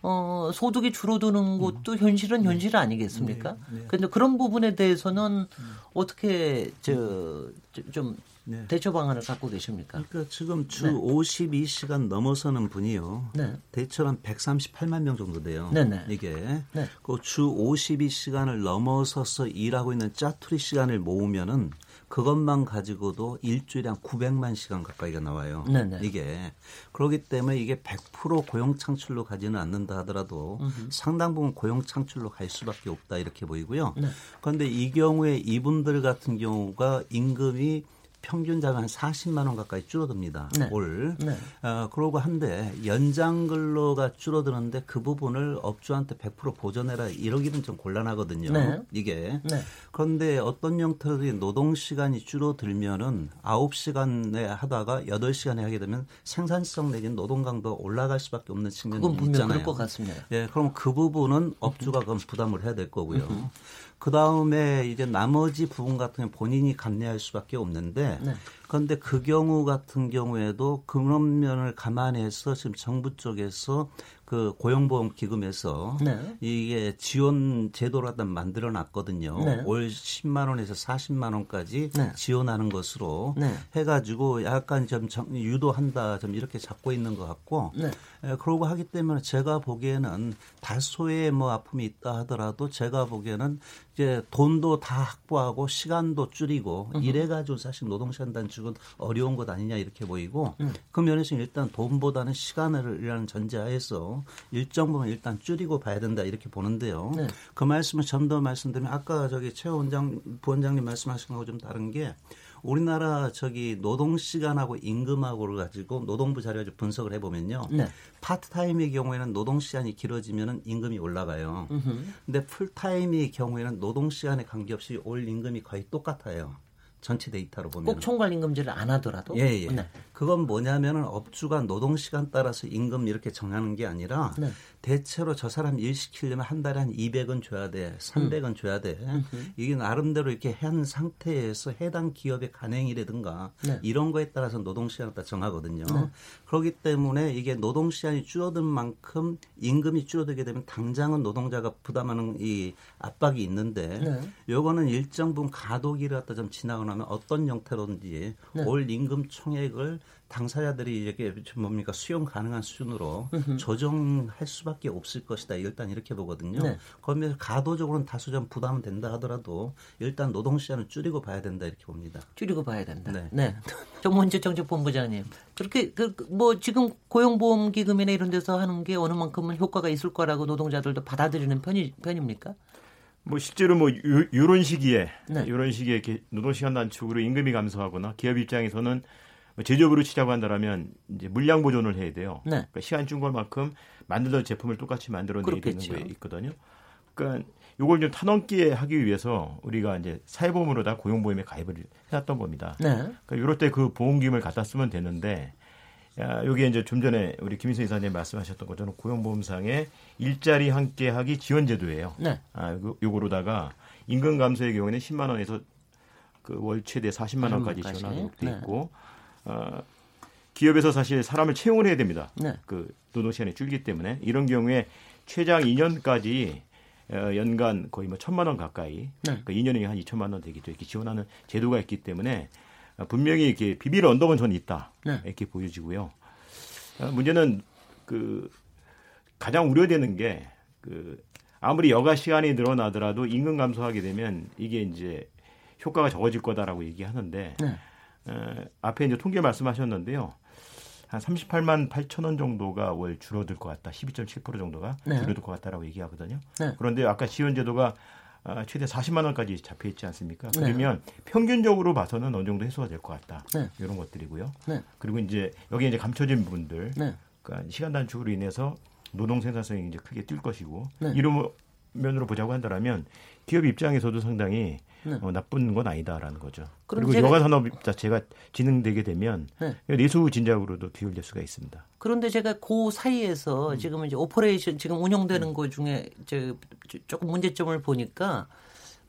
어, 소득이 줄어드는 것도 음. 현실은 네. 현실 아니겠습니까? 네, 네. 그런데 그런 부분에 대해서는 음. 어떻게 저, 좀 네. 대처 방안을 갖고 계십니까? 그러니까 지금 주 네. 52시간 넘어서는 분이요. 네. 한 138만 명 정도 돼요. 네네. 네. 이게 네. 그주 52시간을 넘어서서 일하고 있는 짜투리 시간을 모으면은 그것만 가지고도 일주일에 한 900만 시간 가까이가 나와요. 네네. 이게 그렇기 때문에 이게 100% 고용 창출로 가지는 않는다 하더라도 으흠. 상당 부분 고용 창출로 갈 수밖에 없다 이렇게 보이고요. 네. 그런데 이 경우에 이분들 같은 경우가 임금이 평균 자면 한 40만 원 가까이 줄어듭니다. 네. 올. 네. 어, 그러고 한데 연장 근로가 줄어드는데 그 부분을 업주한테 100% 보전해라 이러기는 좀 곤란하거든요. 네. 이게. 네. 그런데 어떤 형태로 노동 시간이 줄어들면은 9시간에 하다가 8시간에 하게 되면 생산성 내지는 노동 강도가 올라갈 수밖에 없는 측면이 있잖아요. 그럴 것 같습니다. 예, 그럼 그 부분은 업주가 그럼 부담을 해야 될 거고요. 그 다음에 이제 나머지 부분 같은 경우 본인이 감내할 수밖에 없는데 네. 그런데 그 경우 같은 경우에도 그런 면을 감안해서 지금 정부 쪽에서 그 고용보험 기금에서 네. 이게 지원 제도를 하다 만들어 놨거든요. 네. 올 10만 원에서 40만 원까지 네. 지원하는 것으로 네. 해가지고 약간 좀 유도한다 좀 이렇게 잡고 있는 것 같고 네. 에, 그러고 하기 때문에 제가 보기에는 다소의 뭐 아픔이 있다 하더라도 제가 보기에는 이제 돈도 다 확보하고 시간도 줄이고 이래가지고 사실 노동시간 단 축은 어려운 것 아니냐 이렇게 보이고 음. 그 면에서 일단 돈보다는 시간을 이라는 전제하에서 일정 부분 일단 줄이고 봐야 된다 이렇게 보는데요. 네. 그 말씀을 좀 더 말씀드리면 아까 저기 최 원장 부원장님 말씀하신 거하고 좀 다른 게 우리나라 저기 노동 시간하고 임금하고를 가지고 노동부 자료를 분석을 해보면요. 네. 파트타임의 경우에는 노동 시간이 길어지면 임금이 올라가요. 음흠. 근데 풀타임의 경우에는 노동 시간에 관계없이 올 임금이 거의 똑같아요. 전체 데이터로 보면 꼭 총괄 임금제를 안 하더라도 예, 예. 네. 그건 뭐냐면은 업주가 노동 시간 따라서 임금 이렇게 정하는 게 아니라 네. 대체로 저 사람 일 시키려면 한 달에 한 200은 줘야 돼, 300은 음. 줘야 돼. 음흠. 이게 나름대로 이렇게 한 상태에서 해당 기업의 간행이라든가 네. 이런 거에 따라서 노동 시간을 다 정하거든요. 네. 그렇기 때문에 이게 노동 시간이 줄어든 만큼 임금이 줄어들게 되면 당장은 노동자가 부담하는 이 압박이 있는데 네. 요거는 일정 부분 가도기를 갖다 좀 지나고 나면 어떤 형태로든지 네. 올 임금 총액을 당사자들이 이렇게 뭡니까 수용 가능한 수준으로 조정할 수밖에 없을 것이다. 일단 이렇게 보거든요. 네. 그러면 가도적으로는 다소 좀 부담은 된다 하더라도 일단 노동 시간을 줄이고 봐야 된다 이렇게 봅니다. 줄이고 봐야 된다. 네. 네. [LAUGHS] 정문재 정책본부장님 그렇게 그, 그, 뭐 지금 고용보험기금이나 이런 데서 하는 게 어느 만큼은 효과가 있을 거라고 노동자들도 받아들이는 편이 편입니까? 뭐 실제로 뭐 요, 요런 시기에 네. 이런 시기에 이렇게 노동 시간 단축으로 임금이 감소하거나 기업 입장에서는 뭐 제조업으로 치자고 한다면 이제 물량 보존을 해야 돼요. 네. 그러니까 시간 준 것만큼 만들던 제품을 똑같이 만들어내야 되는 게 있거든요. 그러니까 요걸 좀 타넘기에 하기 위해서 우리가 이제 사회보험으로 다 고용보험에 가입을 해놨던 겁니다. 네. 그러니까 이럴 때 그 보험금을 갖다 쓰면 되는데 야, 여기 이제 좀 전에 우리 김희선 이사님 말씀하셨던 것처럼 고용보험상의 일자리 함께하기 지원제도예요. 네. 아, 요, 요거로다가 임금 감소의 경우에는 10만 원에서 그 월 최대 40만 원까지 지원하도록 돼 네. 있고 네. 어, 기업에서 사실 사람을 채용을 해야 됩니다. 네. 그 노동 시간이 줄기 때문에 이런 경우에 최장 2년까지 어, 연간 거의 뭐 천만 원 가까이 네. 그 2년에 한 2천만 원 되기도 이렇게 지원하는 제도가 있기 때문에 어, 분명히 이렇게 비빌 언덕은 전 있다 네. 이렇게 보여지고요. 어, 문제는 그 가장 우려되는 게 그 아무리 여가 시간이 늘어나더라도 임금 감소하게 되면 이게 이제 효과가 적어질 거다라고 얘기하는데 네. 에, 앞에 이제 통계 말씀하셨는데요. 한 38만 8천 원 정도가 월 줄어들 것 같다. 12.7% 정도가 네. 줄어들 것 같다라고 얘기하거든요. 네. 그런데 아까 지원 제도가 아, 최대 40만 원까지 잡혀 있지 않습니까? 네. 그러면 평균적으로 봐서는 어느 정도 해소가 될 것 같다. 네. 이런 것들이고요. 네. 그리고 이제 여기 이제 감춰진 부분들, 그러니까 시간 단축으로 인해서 노동 생산성이 이제 크게 뛸 것이고 이런 면으로 보자고 한다면 기업 입장에서도 상당히 네. 어, 나쁜 건 아니다라는 거죠. 그리고 제가... 여가 산업 자체가 진행되게 되면 네. 내수 진작으로도 기여될 수가 있습니다. 그런데 제가 그 사이에서 음. 지금 이제 operation 지금 운영되는 음. 것 중에 저, 조금 문제점을 보니까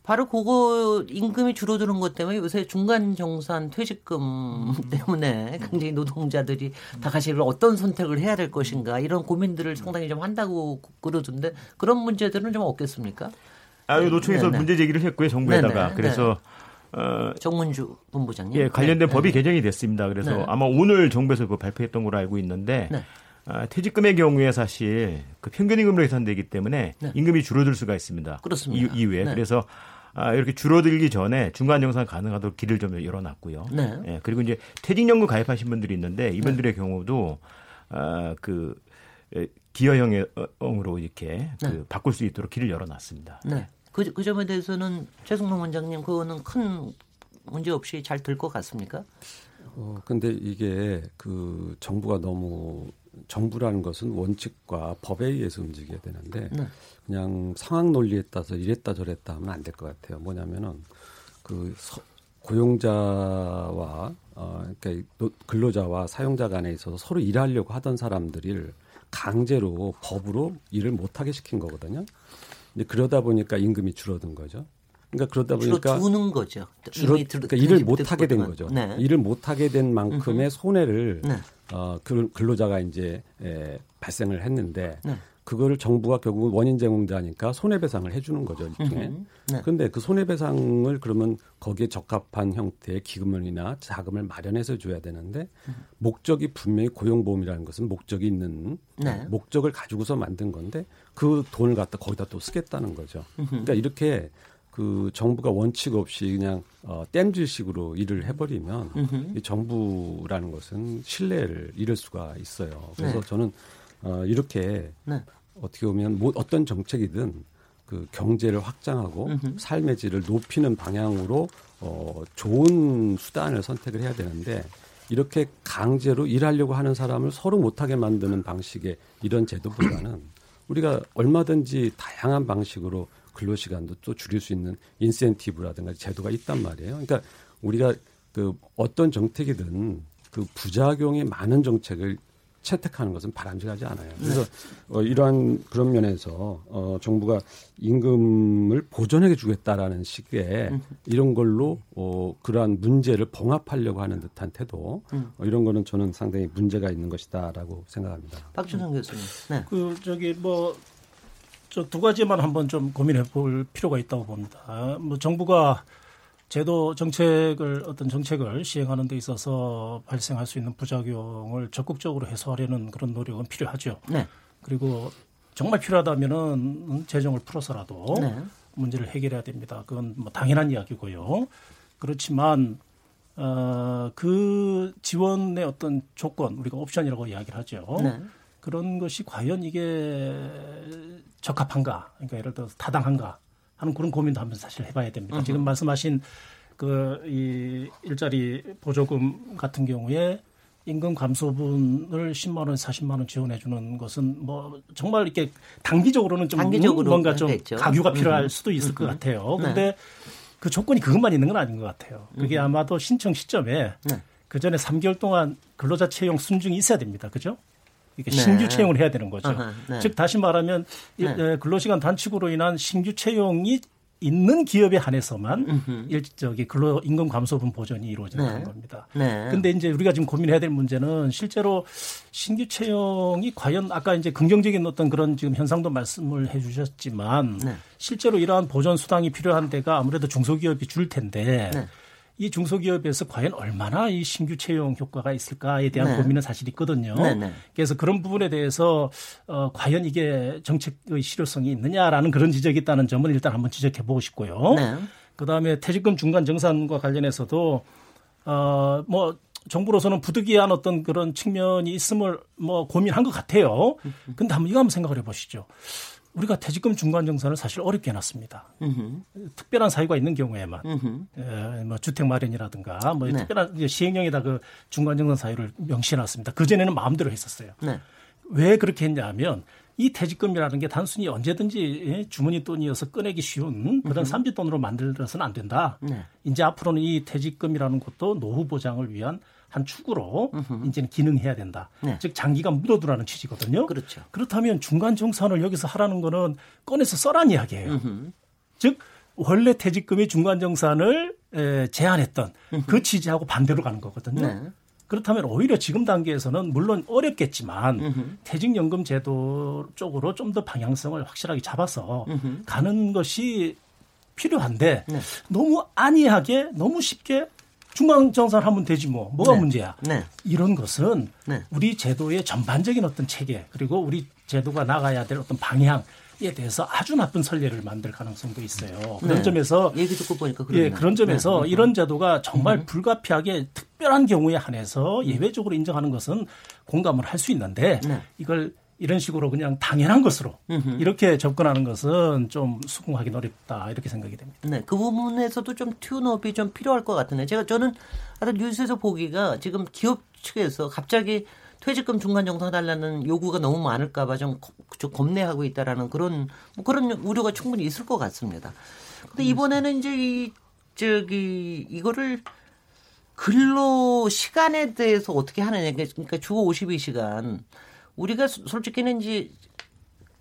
바로 그거 임금이 줄어드는 것 때문에 요새 중간 정산 퇴직금 음. 때문에 굉장히 노동자들이 다 같이 어떤 선택을 해야 될 것인가 이런 고민들을 상당히 좀 한다고 그러던데 그런 문제들은 좀 없겠습니까? 아, 노총에서 네네. 문제 제기를 했고요, 정부에다가. 네네. 그래서 네. 어, 정문주 본부장님. 예, 관련된 네. 법이 개정이 됐습니다. 그래서 네. 아마 오늘 정부에서 그 발표했던 걸로 알고 있는데 네. 아, 퇴직금의 경우에 사실 그 평균 임금으로 계산되기 때문에 네. 임금이 줄어들 수가 있습니다. 그렇습니다. 이, 이후에 네. 그래서 아, 이렇게 줄어들기 전에 중간 정산 가능하도록 길을 좀 열어놨고요. 네. 예, 그리고 이제 퇴직연금 가입하신 분들이 있는데 이분들의 경우도 아, 그 기여형으로 이렇게 그 바꿀 수 있도록 길을 열어놨습니다. 네. 그, 그 점에 대해서는 최승long 원장님 그거는 큰 문제 없이 잘 될 것 같습니까? 어 근데 이게 그 정부가 너무 정부라는 것은 원칙과 법에 의해서 움직여야 되는데 네. 그냥 상황 논리에 따라서 이랬다 저랬다 하면 안 될 것 같아요. 뭐냐면은 그 서, 고용자와 어 그러니까 근로자와 사용자 간에 있어서 서로 일하려고 하던 사람들을 강제로 법으로 일을 못하게 시킨 거거든요. 이제 그러다 보니까 임금이 줄어든 거죠. 그러니까 그러다 보니까 줄어드는 거죠. 줄어, 그러니까 일을 못 하게 된 거죠. 네. 일을 못 하게 된 만큼의 손해를 네. 어, 근로자가 이제 에, 발생을 했는데 네. 그거를 정부가 결국은 원인 제공자니까 손해배상을 해주는 거죠 일종의. 네. 그런데 그 손해배상을 그러면 거기에 적합한 형태의 기금이나 자금을 마련해서 줘야 되는데 음. 목적이 분명히 고용보험이라는 것은 목적이 있는 네. 목적을 가지고서 만든 건데 그 돈을 갖다 거기다 또 쓰겠다는 거죠. 그러니까 이렇게 그 정부가 원칙 없이 그냥 어, 땜질식으로 일을 해버리면 이 정부라는 것은 신뢰를 잃을 수가 있어요. 그래서 네. 저는 어, 이렇게 네. 어떻게 보면 뭐 어떤 정책이든 그 경제를 확장하고 음흠. 삶의 질을 높이는 방향으로 어, 좋은 수단을 선택을 해야 되는데 이렇게 강제로 일하려고 하는 사람을 서로 못하게 만드는 방식의 이런 제도보다는 [CLEARS THROAT] 우리가 얼마든지 다양한 방식으로 근로시간도 또 줄일 수 있는 인센티브라든가 제도가 있단 말이에요. 그러니까 우리가 그 어떤 정책이든 그 부작용이 많은 정책을 채택하는 것은 바람직하지 않아요. 그래서 네. 어, 이러한 그런 면에서 어, 정부가 임금을 보존해 주겠다라는 식의 음. 이런 걸로 어, 그러한 문제를 봉합하려고 하는 듯한 태도 음. 어, 이런 거는 저는 상당히 문제가 있는 것이다라고 생각합니다. 박준성 교수님. 네. 그 저기 뭐. 저 두 가지만 한번 좀 고민해 볼 필요가 있다고 봅니다. 뭐 정부가 제도 정책을 어떤 정책을 시행하는 데 있어서 발생할 수 있는 부작용을 적극적으로 해소하려는 그런 노력은 필요하죠. 네. 그리고 정말 필요하다면은 재정을 풀어서라도 네. 문제를 해결해야 됩니다. 그건 뭐 당연한 이야기고요. 그렇지만 어, 그 지원의 어떤 조건 우리가 옵션이라고 이야기를 하죠. 네. 그런 것이 과연 이게 적합한가? 그러니까 예를 들어서 타당한가? 하는 그런 고민도 한번 사실 해봐야 됩니다. 지금 말씀하신 그 이 일자리 보조금 같은 경우에 임금 감소분을 10만 원, 40만 원 지원해 주는 것은 뭐 정말 이렇게 단기적으로는 좀 단기적으로 뭔가 좀 했죠. 가규가 필요할 음. 수도 있을 음. 것 같아요. 네. 근데 네. 그 조건이 그것만 있는 건 아닌 것 같아요. 그게 음. 아마도 신청 시점에 네. 그 전에 3개월 동안 근로자 채용 순증이 있어야 됩니다. 그죠? 이게 네. 신규 채용을 해야 되는 거죠. 네. 즉 다시 말하면 네. 근로시간 단축으로 인한 신규 채용이 있는 기업에 한해서만 일적이 근로 임금 감소분 보전이 이루어진다는 네. 겁니다. 네. 근데 이제 우리가 지금 고민해야 될 문제는 실제로 신규 채용이 과연 아까 이제 긍정적인 어떤 그런 지금 현상도 말씀을 해 주셨지만 네. 실제로 이러한 보전 수당이 필요한 데가 아무래도 중소기업이 줄 텐데 네. 이 중소기업에서 과연 얼마나 이 신규 채용 효과가 있을까에 대한 네. 고민은 사실 있거든요. 네, 네. 그래서 그런 부분에 대해서 어, 과연 이게 정책의 실효성이 있느냐라는 그런 지적이 있다는 점은 일단 한번 지적해 보고 싶고요. 네. 그다음에 퇴직금 중간 정산과 관련해서도 어, 뭐 정부로서는 부득이한 어떤 그런 측면이 있음을 뭐 고민한 것 같아요. 근데 한번 이거 한번 생각을 해 보시죠. 우리가 퇴직금 중간 정산을 사실 어렵게 해놨습니다. 으흠. 특별한 사유가 있는 경우에만 에, 예, 뭐 주택 마련이라든가 뭐 네. 특별한 시행령에다 그 중간 정산 사유를 명시해놨습니다. 그 전에는 마음대로 했었어요. 네. 왜 그렇게 했냐면 이 퇴직금이라는 게 단순히 언제든지 예, 주머니 돈이어서 꺼내기 쉬운 그런 삼지 돈으로 만들어서는 안 된다. 네. 이제 앞으로는 이 퇴직금이라는 것도 노후 보장을 위한 한 축으로 으흠. 이제는 기능해야 된다. 네. 즉 장기간 묻어두라는 취지거든요. 그렇죠. 그렇다면 중간 정산을 여기서 하라는 거는 꺼내서 써란 이야기예요. 으흠. 즉 원래 퇴직금의 중간 정산을 에, 제한했던 으흠. 그 취지하고 반대로 가는 거거든요. 네. 그렇다면 오히려 지금 단계에서는 물론 어렵겠지만 퇴직연금 제도 쪽으로 좀 더 방향성을 확실하게 잡아서 가는 것이 필요한데 네. 너무 안이하게 너무 쉽게 중앙정산 하면 되지 뭐 뭐가 네. 문제야? 네. 이런 것은 네. 우리 제도의 전반적인 어떤 체계 그리고 우리 제도가 나가야 될 어떤 방향 에 대해서 아주 나쁜 선례를 만들 가능성도 있어요. 그런 네. 점에서 얘기 듣고 보니까 그러네요. 예, 그런 점에서 네. 이런 제도가 정말 음. 불가피하게 특별한 경우에 한해서 예외적으로 인정하는 것은 공감을 할 수 있는데 네. 이걸 이런 식으로 그냥 당연한 것으로 음흠. 이렇게 접근하는 것은 좀 수긍하기 어렵다 이렇게 생각이 됩니다. 네, 그 부분에서도 좀 튜업이 좀 필요할 것 같은데 제가 저는 하여튼 뉴스에서 보기가 지금 기업 측에서 갑자기 퇴직금 중간 정산 달라는 요구가 너무 많을까봐 좀, 좀 겁내하고 있다라는 그런 뭐 그런 우려가 충분히 있을 것 같습니다. 근데 이번에는 이제 이 저기 이거를 근로 시간에 대해서 어떻게 하느냐 그러니까 주 52시간 우리가 솔직히는 이제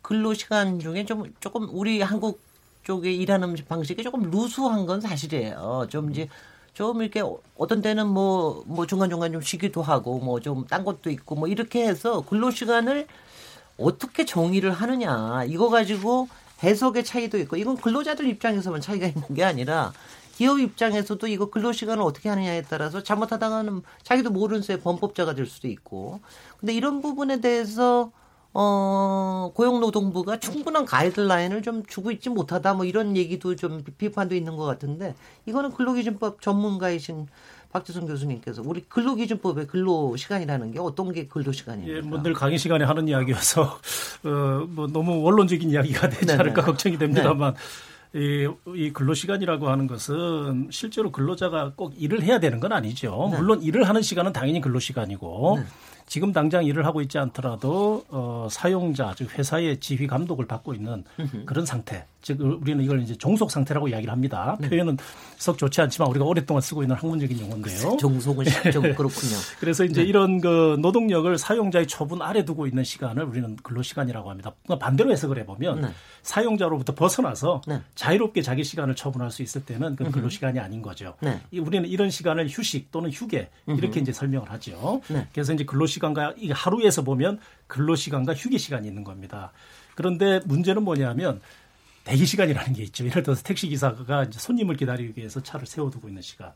근로 시간 중에 좀 조금 우리 한국 쪽에 일하는 방식이 조금 루수한 건 사실이에요. 좀 이제 좀 이렇게 어떤 때는 뭐, 뭐 중간 중간 좀 쉬기도 하고 뭐 좀 딴 것도 있고 뭐 이렇게 해서 근로 시간을 어떻게 정의를 하느냐. 이거 가지고 해석의 차이도 있고 이건 근로자들 입장에서만 차이가 있는 게 아니라 기업 입장에서도 이거 근로 시간을 어떻게 하느냐에 따라서 잘못하다가는 자기도 모르는 새에 범법자가 될 수도 있고. 근데 이런 부분에 대해서 어, 고용노동부가 충분한 가이드라인을 좀 주고 있지 못하다 뭐 이런 얘기도 좀 비판도 있는 것 같은데 이거는 근로기준법 전문가이신 박지성 교수님께서 우리 근로기준법의 근로시간이라는 게 어떤 게 근로시간이에요? 예, 뭐늘 강의 시간에 하는 이야기여서 [LAUGHS] 어, 뭐 너무 원론적인 이야기가 되지 네네. 않을까 걱정이 됩니다만 네. 이, 이 근로시간이라고 하는 것은 실제로 근로자가 꼭 일을 해야 되는 건 아니죠. 네. 물론 일을 하는 시간은 당연히 근로시간이고 네. 지금 당장 일을 하고 있지 않더라도 어, 사용자 즉 회사의 지휘 감독을 받고 있는 [LAUGHS] 그런 상태. 즉 우리는 이걸 이제 종속 상태라고 이야기를 합니다. 네. 표현은 썩 좋지 않지만 우리가 오랫동안 쓰고 있는 학문적인 용어인데요. 종속은 좀 [LAUGHS] 그렇군요. 그래서 이제 네. 이런 그 노동력을 사용자의 처분 아래 두고 있는 시간을 우리는 근로 시간이라고 합니다. 그러니까 반대로 해석을 해보면 네. 사용자로부터 벗어나서 네. 자유롭게 자기 시간을 처분할 수 있을 때는 그 근로 시간이 아닌 거죠. 네. 우리는 이런 시간을 휴식 또는 휴게 이렇게 이제 설명을 하죠. 네. 그래서 이제 근로 시간과 이 하루에서 보면 근로 시간과 휴게 시간이 있는 겁니다. 그런데 문제는 뭐냐면 대기 시간이라는 게 있죠. 예를 들어서 택시 기사가 손님을 기다리기 위해서 차를 세워두고 있는 시간.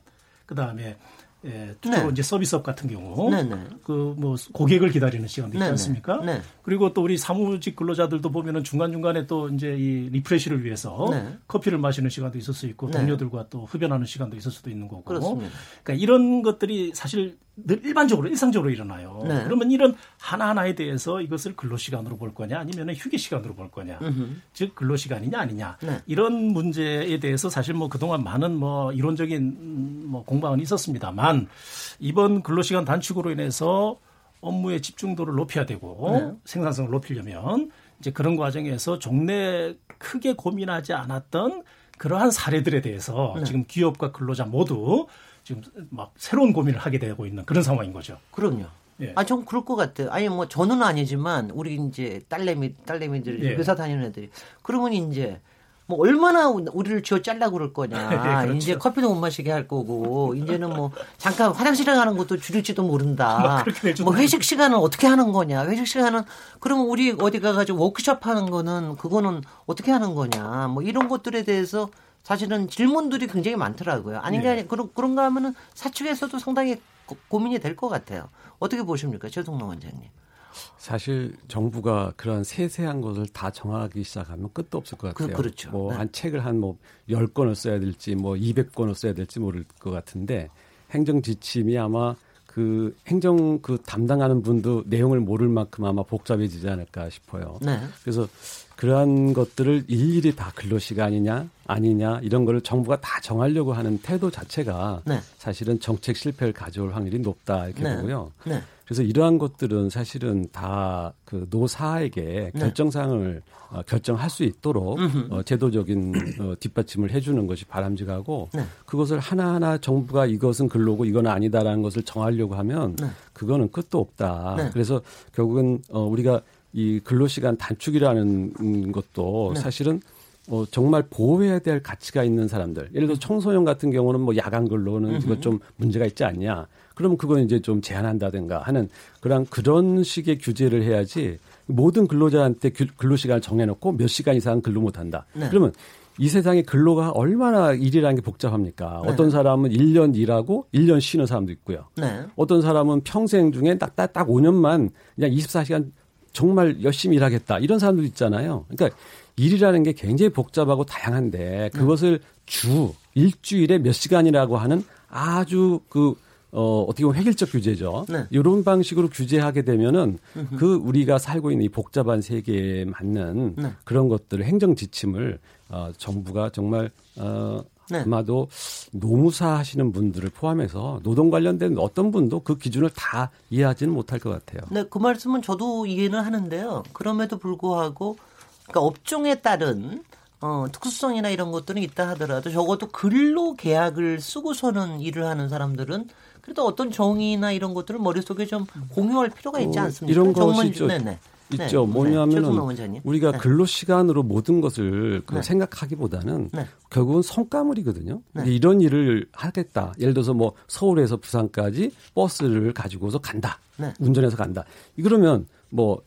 그 다음에 예, 주로 네. 이제 서비스업 같은 경우 네, 네. 그뭐 고객을 기다리는 시간도 있지 네, 네. 않습니까? 네. 그리고 또 우리 사무직 근로자들도 보면은 중간 중간에 또 이제 이 refresh를 위해서 커피를 마시는 시간도 있을 수 있고 동료들과 또 흡연하는 시간도 있을 수도 있는 거고. 그렇습니다. 그러니까 이런 것들이 사실 늘 일반적으로 일상적으로 일어나요. 네. 그러면 이런 하나하나에 대해서 이것을 근로 시간으로 볼 거냐 아니면 휴게 시간으로 볼 거냐. 으흠. 즉 근로 시간이냐 아니냐. 네. 이런 문제에 대해서 사실 뭐 그동안 많은 뭐 이론적인 뭐 공방은 있었습니다만 이번 근로 시간 단축으로 인해서 업무의 집중도를 높여야 되고 네. 생산성을 높이려면 이제 그런 과정에서 종래 크게 고민하지 않았던 그러한 사례들에 대해서 네. 지금 기업과 근로자 모두 지금 막 새로운 고민을 하게 되고 있는 그런 상황인 거죠. 그럼요. 예. 아, 전 그럴 것 같아요. 아니, 뭐, 저는 아니지만, 우리 이제 딸내미, 딸내미들, 예. 회사 다니는 애들이. 그러면 이제, 뭐, 얼마나 우리를 쥐어 잘라 그럴 거냐. [LAUGHS] 예, 그렇죠. 이제 커피도 못 마시게 할 거고, 이제는 뭐, 잠깐 화장실에 가는 것도 줄일지도 모른다. [LAUGHS] 뭐, 회식 시간은 어떻게 하는 거냐. 회식 시간은, 그러면 우리 어디 가가지고 워크숍 하는 거는, 그거는 어떻게 하는 거냐. 뭐, 이런 것들에 대해서 사실은 질문들이 굉장히 많더라고요. 아닌가 네. 그런 그런가 하면은 사측에서도 상당히 고, 민이 될 것 같아요. 어떻게 보십니까, 최동로 원장님? 사실 정부가 그런 세세한 것을 다 정하기 시작하면 끝도 없을 것 그, 같아요. 그, 렇죠 뭐한 네. 책을 한 뭐 10권을 써야 될지 뭐 200권을 써야 될지 모를 것 같은데 행정 지침이 아마 그 행정 그 담당하는 분도 내용을 모를 만큼 아마 복잡해지지 않을까 싶어요. 네. 그래서 그러한 것들을 일일이 다 근로 시간이냐 아니냐 이런 거를 정부가 다 정하려고 하는 태도 자체가 네. 사실은 정책 실패를 가져올 확률이 높다 이렇게 네. 보고요. 네. 그래서 이러한 것들은 사실은 다 그 노사에게 네. 결정상을 어, 결정할 수 있도록 어, 제도적인 어, 뒷받침을 해주는 것이 바람직하고 네. 그것을 하나하나 정부가 이것은 근로고 이건 아니다라는 것을 정하려고 하면 네. 그거는 끝도 없다. 네. 그래서 결국은 어, 우리가 이 근로시간 단축이라는 것도 네. 사실은 어, 정말 보호해야 될 가치가 있는 사람들. 예를 들어 청소년 같은 경우는 뭐 야간 근로는 이거 좀 문제가 있지 않냐. 그러면 그건 이제 좀 제한한다든가 하는 그런 그런 식의 규제를 해야지 모든 근로자한테 근로시간을 정해놓고 몇 시간 이상 근로 못한다. 네. 그러면 이 세상에 근로가 얼마나 일이라는 게 복잡합니까? 네. 어떤 사람은 1년 일하고 1년 쉬는 사람도 있고요. 네. 어떤 사람은 평생 중에 딱, 딱, 딱 5년만 그냥 24시간 정말 열심히 일하겠다 이런 사람도 있잖아요. 그러니까 일이라는 게 굉장히 복잡하고 다양한데 그것을 주 일주일에 몇 시간이라고 하는 아주 그 어, 어떻게 보면 획일적 규제죠. 네. 이런 방식으로 규제하게 되면은 그 우리가 살고 있는 이 복잡한 세계에 맞는 네. 그런 것들을 행정 지침을 어, 정부가 정말 어, 네. 아마도 노무사 하시는 분들을 포함해서 노동 관련된 어떤 분도 그 기준을 다 이해하지는 못할 것 같아요. 네, 그 말씀은 저도 이해는 하는데요. 그럼에도 불구하고 그러니까 업종에 따른 어, 특수성이나 이런 것들은 있다 하더라도 적어도 근로 계약을 쓰고서는 일을 하는 사람들은 그래도 어떤 정의나 이런 것들을 머릿속에 좀 공유할 필요가 있지 어, 않습니까? 어, 이런 것이 죠 네네. 있죠. 네. 뭐냐면은 네. 우리가 네. 근로 시간으로 모든 것을 그 네. 생각하기보다는 네. 결국은 성과물이거든요. 네. 이런 일을 하겠다. 예를 들어서 뭐 서울에서 부산까지 버스를 가지고서 간다. 운전해서 간다. 이러면 뭐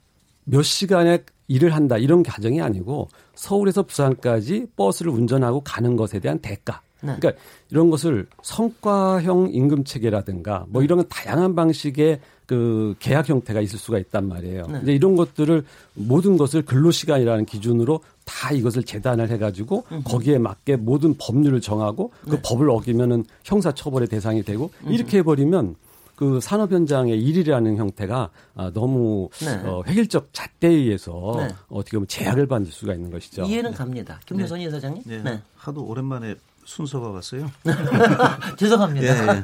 몇 시간에 일을 한다 이런 가정이 아니고 서울에서 부산까지 버스를 운전하고 가는 것에 대한 대가. 그러니까 이런 것을 성과형 임금 체계라든가 뭐 이런 다양한 방식의 그 계약 형태가 있을 수가 있단 말이에요. 네. 이제 이런 것들을 모든 것을 근로 시간이라는 기준으로 다 이것을 재단을 해가지고 음흠. 거기에 맞게 모든 법률을 정하고 그 네. 법을 어기면은 형사 처벌의 대상이 되고 음흠. 이렇게 해버리면 그 산업 현장의 일이라는 형태가 아, 너무 네. 어, 획일적 잣대에 의해서 네. 어떻게 보면 제약을 받을 수가 있는 것이죠. 이해는 네. 갑니다. 김효선 네. 이사장님. 네. 네. 하도 오랜만에 순서가 왔어요. [LAUGHS] 죄송합니다.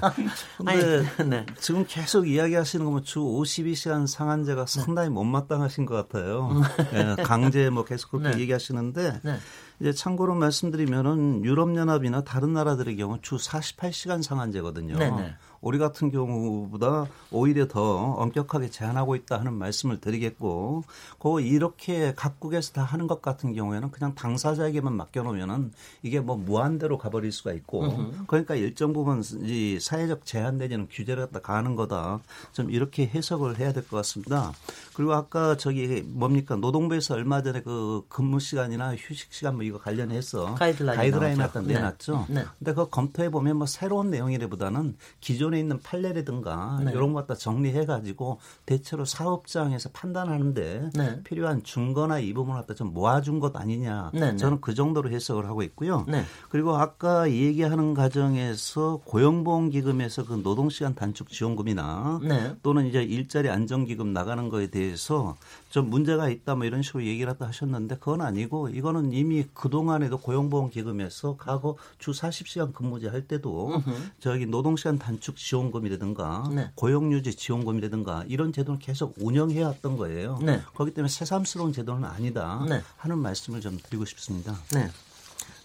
예, 예. 네. 지금 계속 이야기하시는 거면 주 52시간 상한제가 상당히 못마땅하신 것 같아요. 음. 예, 강제 뭐 계속 그렇게 네. 얘기하시는데 네. 이제 참고로 말씀드리면은 유럽연합이나 다른 나라들의 경우 주 48시간 상한제거든요. 네네. 네. 우리 같은 경우보다 오히려 더 엄격하게 제한하고 있다 하는 말씀을 드리겠고, 그 이렇게 각국에서 다 하는 것 같은 경우에는 그냥 당사자에게만 맡겨놓으면은 이게 뭐 무한대로 가버릴 수가 있고, 으흠. 그러니까 일정 부분 이 사회적 제한 내지는 규제를 갖다 가는 거다. 좀 이렇게 해석을 해야 될 것 같습니다. 그리고 아까 저기 뭡니까 노동부에서 얼마 전에 그 근무 시간이나 휴식 시간 뭐 이거 관련해서 가이드라인 가이드라인 갖다 내놨죠. 네. 근데 그거 검토해 보면 뭐 새로운 내용이라보다는 기존 에 있는 판례라든가 네. 이런 것 갖다 정리해 가지고 대체로 사업장에서 판단하는데 네. 필요한 증거나 이 부분을 갖다 좀 모아준 것 아니냐. 네, 네. 저는 그 정도로 해석을 하고 있고요. 네. 그리고 아까 얘기하는 과정에서 고용보험기금에서 그 노동시간 단축 지원금이나 네. 또는 이제 일자리 안정기금 나가는 거에 대해서 좀 문제가 있다 뭐 이런 식으로 얘기를 하다 하셨는데 그건 아니고 이거는 이미 그동안에도 고용보험기금에서 과거 주 40시간 근무제 할 때도 저기 노동시간 단축 지원금이라든가 네. 고용유지 지원금이라든가 이런 제도는 계속 운영해 왔던 거예요. 네. 그렇기 때문에 새삼스러운 제도는 아니다 네. 하는 말씀을 좀 드리고 싶습니다. 네.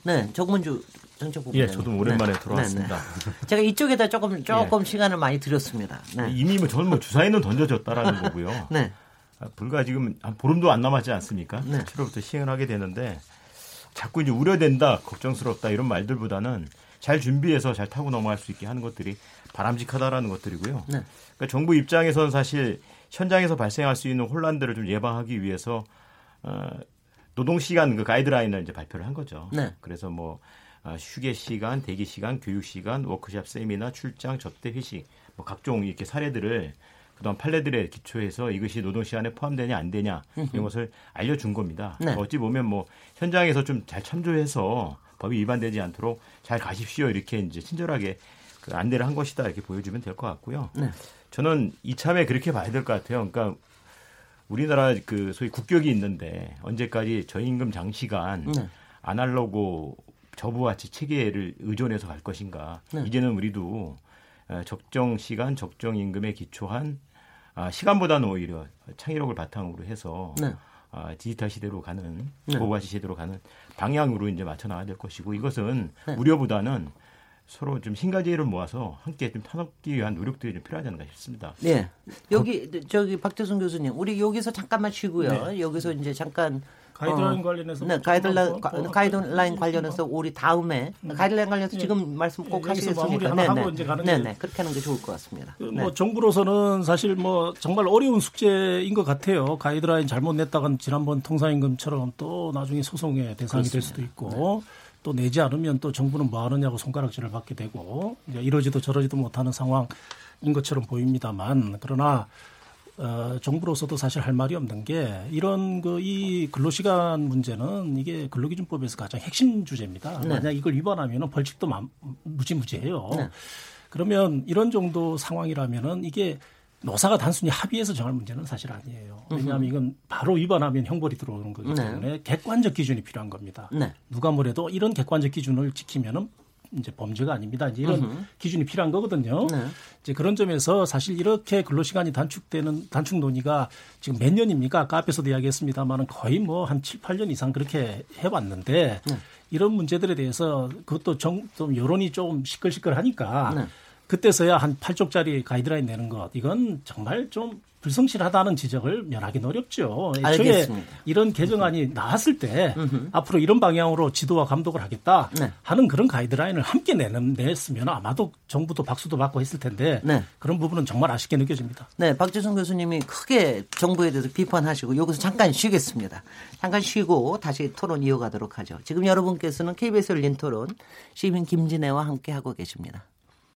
네, 정문주 정책부부. 예, 저도 오랜만에 돌아왔습니다. 제가 이쪽에다 조금 [LAUGHS] 조금 시간을 많이 드렸습니다. 네. 이미 뭐 저는 뭐 주사위는 던져졌다라는 [LAUGHS] 거고요. 네. 아, 불과 지금 한 보름도 안 남았지 않습니까? 네. 7월부터 시행을 하게 되는데 자꾸 이제 우려된다, 걱정스럽다 이런 말들보다는 잘 준비해서 잘 타고 넘어갈 수 있게 하는 것들이 바람직하다라는 것들이고요. 네. 그러니까 정부 입장에서는 사실 현장에서 발생할 수 있는 혼란들을 좀 예방하기 위해서 어, 노동 시간 그 가이드라인을 이제 발표를 한 거죠. 네. 그래서 뭐 아, 휴게 시간, 대기 시간, 교육 시간, 워크샵 세미나, 출장, 접대, 회식 뭐 각종 이렇게 사례들을 그동안 판례들에 기초해서 이것이 노동 시간에 포함되냐 안 되냐 이런 것을 알려준 겁니다. 네. 어찌 보면 뭐 현장에서 좀 잘 참조해서 법이 위반되지 않도록 잘 가십시오 이렇게 이제 친절하게 그 안내를 한 것이다 이렇게 보여주면 될 것 같고요. 네. 저는 이참에 그렇게 봐야 될 것 같아요. 그러니까 우리나라 그 소위 국격이 있는데 언제까지 저임금 장시간 네. 아날로그 저부가치 체계를 의존해서 갈 것인가. 네. 이제는 우리도 어, 적정 시간, 적정 임금에 기초한 아, 시간보다는 오히려 창의력을 바탕으로 해서 네. 아, 디지털 시대로 가는 네. 고가치 시대로 가는 방향으로 이제 맞춰 나가야 될 것이고 이것은 네. 우려보다는 서로 좀 신가지를 모아서 함께 좀 터놓기 위한 노력들이 좀 필요하지 않나 싶습니다. 네. 여기 저기 박재순 교수님, 우리 여기서 잠깐만 쉬고요. 여기서 이제 잠깐 가이드라인 어, 관련해서 네, 가이드라인 한번 더 가이드라인 더 관련해서 우리 다음에 가이드라인 관련해서 지금 말씀 꼭 예, 하시겠습니까? 하나 하고 이제 가는 네, 게- 네, 그렇게 하는 게 좋을 것 같습니다. 그 네. 뭐 정부로서는 사실 뭐 정말 어려운 숙제인 것 같아요. 가이드라인 잘못 냈다간 지난번 통상임금처럼 또 나중에 소송의 대상이 될 수도 있고 또 내지 않으면 또 정부는 뭐 하느냐고 손가락질을 받게 되고 이러지도 저러지도 못하는 상황인 것처럼 보입니다만 그러나 어, 정부로서도 사실 할 말이 없는 게 이런 그 이 근로시간 문제는 이게 근로기준법에서 가장 핵심 주제입니다. 네. 만약 이걸 위반하면은 벌칙도 마- 무지무지해요. 네. 그러면 이런 정도 상황이라면은 이게 노사가 단순히 합의해서 정할 문제는 사실 아니에요. 왜냐하면 이건 바로 위반하면 형벌이 들어오는 거기 네. 때문에 객관적 기준이 필요한 겁니다. 네. 누가 뭐래도 이런 객관적 기준을 지키면은 이제 범죄가 아닙니다. 이제 이런 기준이 필요한 거거든요. 네. 이제 그런 점에서 사실 이렇게 근로시간이 단축되는 단축 논의가 지금 몇 년입니까? 아까 앞에서도 이야기했습니다만은 거의 뭐 한 7, 8년 이상 그렇게 해왔는데 네. 이런 문제들에 대해서 그것도 정, 좀 여론이 좀 시끌시끌하니까 네. 그때서야 한 8쪽짜리 가이드라인 내는 것 이건 정말 좀 불성실하다는 지적을 면하기는 어렵죠. 애초에 알겠습니다. 이런 개정안이 나왔을 때 앞으로 이런 방향으로 지도와 감독을 하겠다 네. 하는 그런 가이드라인을 함께 내는 냈으면 아마도 정부도 박수도 받고 했을 텐데 네. 그런 부분은 정말 아쉽게 느껴집니다. 네, 박지성 교수님이 크게 정부에 대해서 비판하시고 여기서 잠깐 쉬겠습니다. 잠깐 쉬고 다시 토론 이어가도록 하죠. 지금 여러분께서는 KBS 열린 토론 시민 김진애와 함께 하고 계십니다.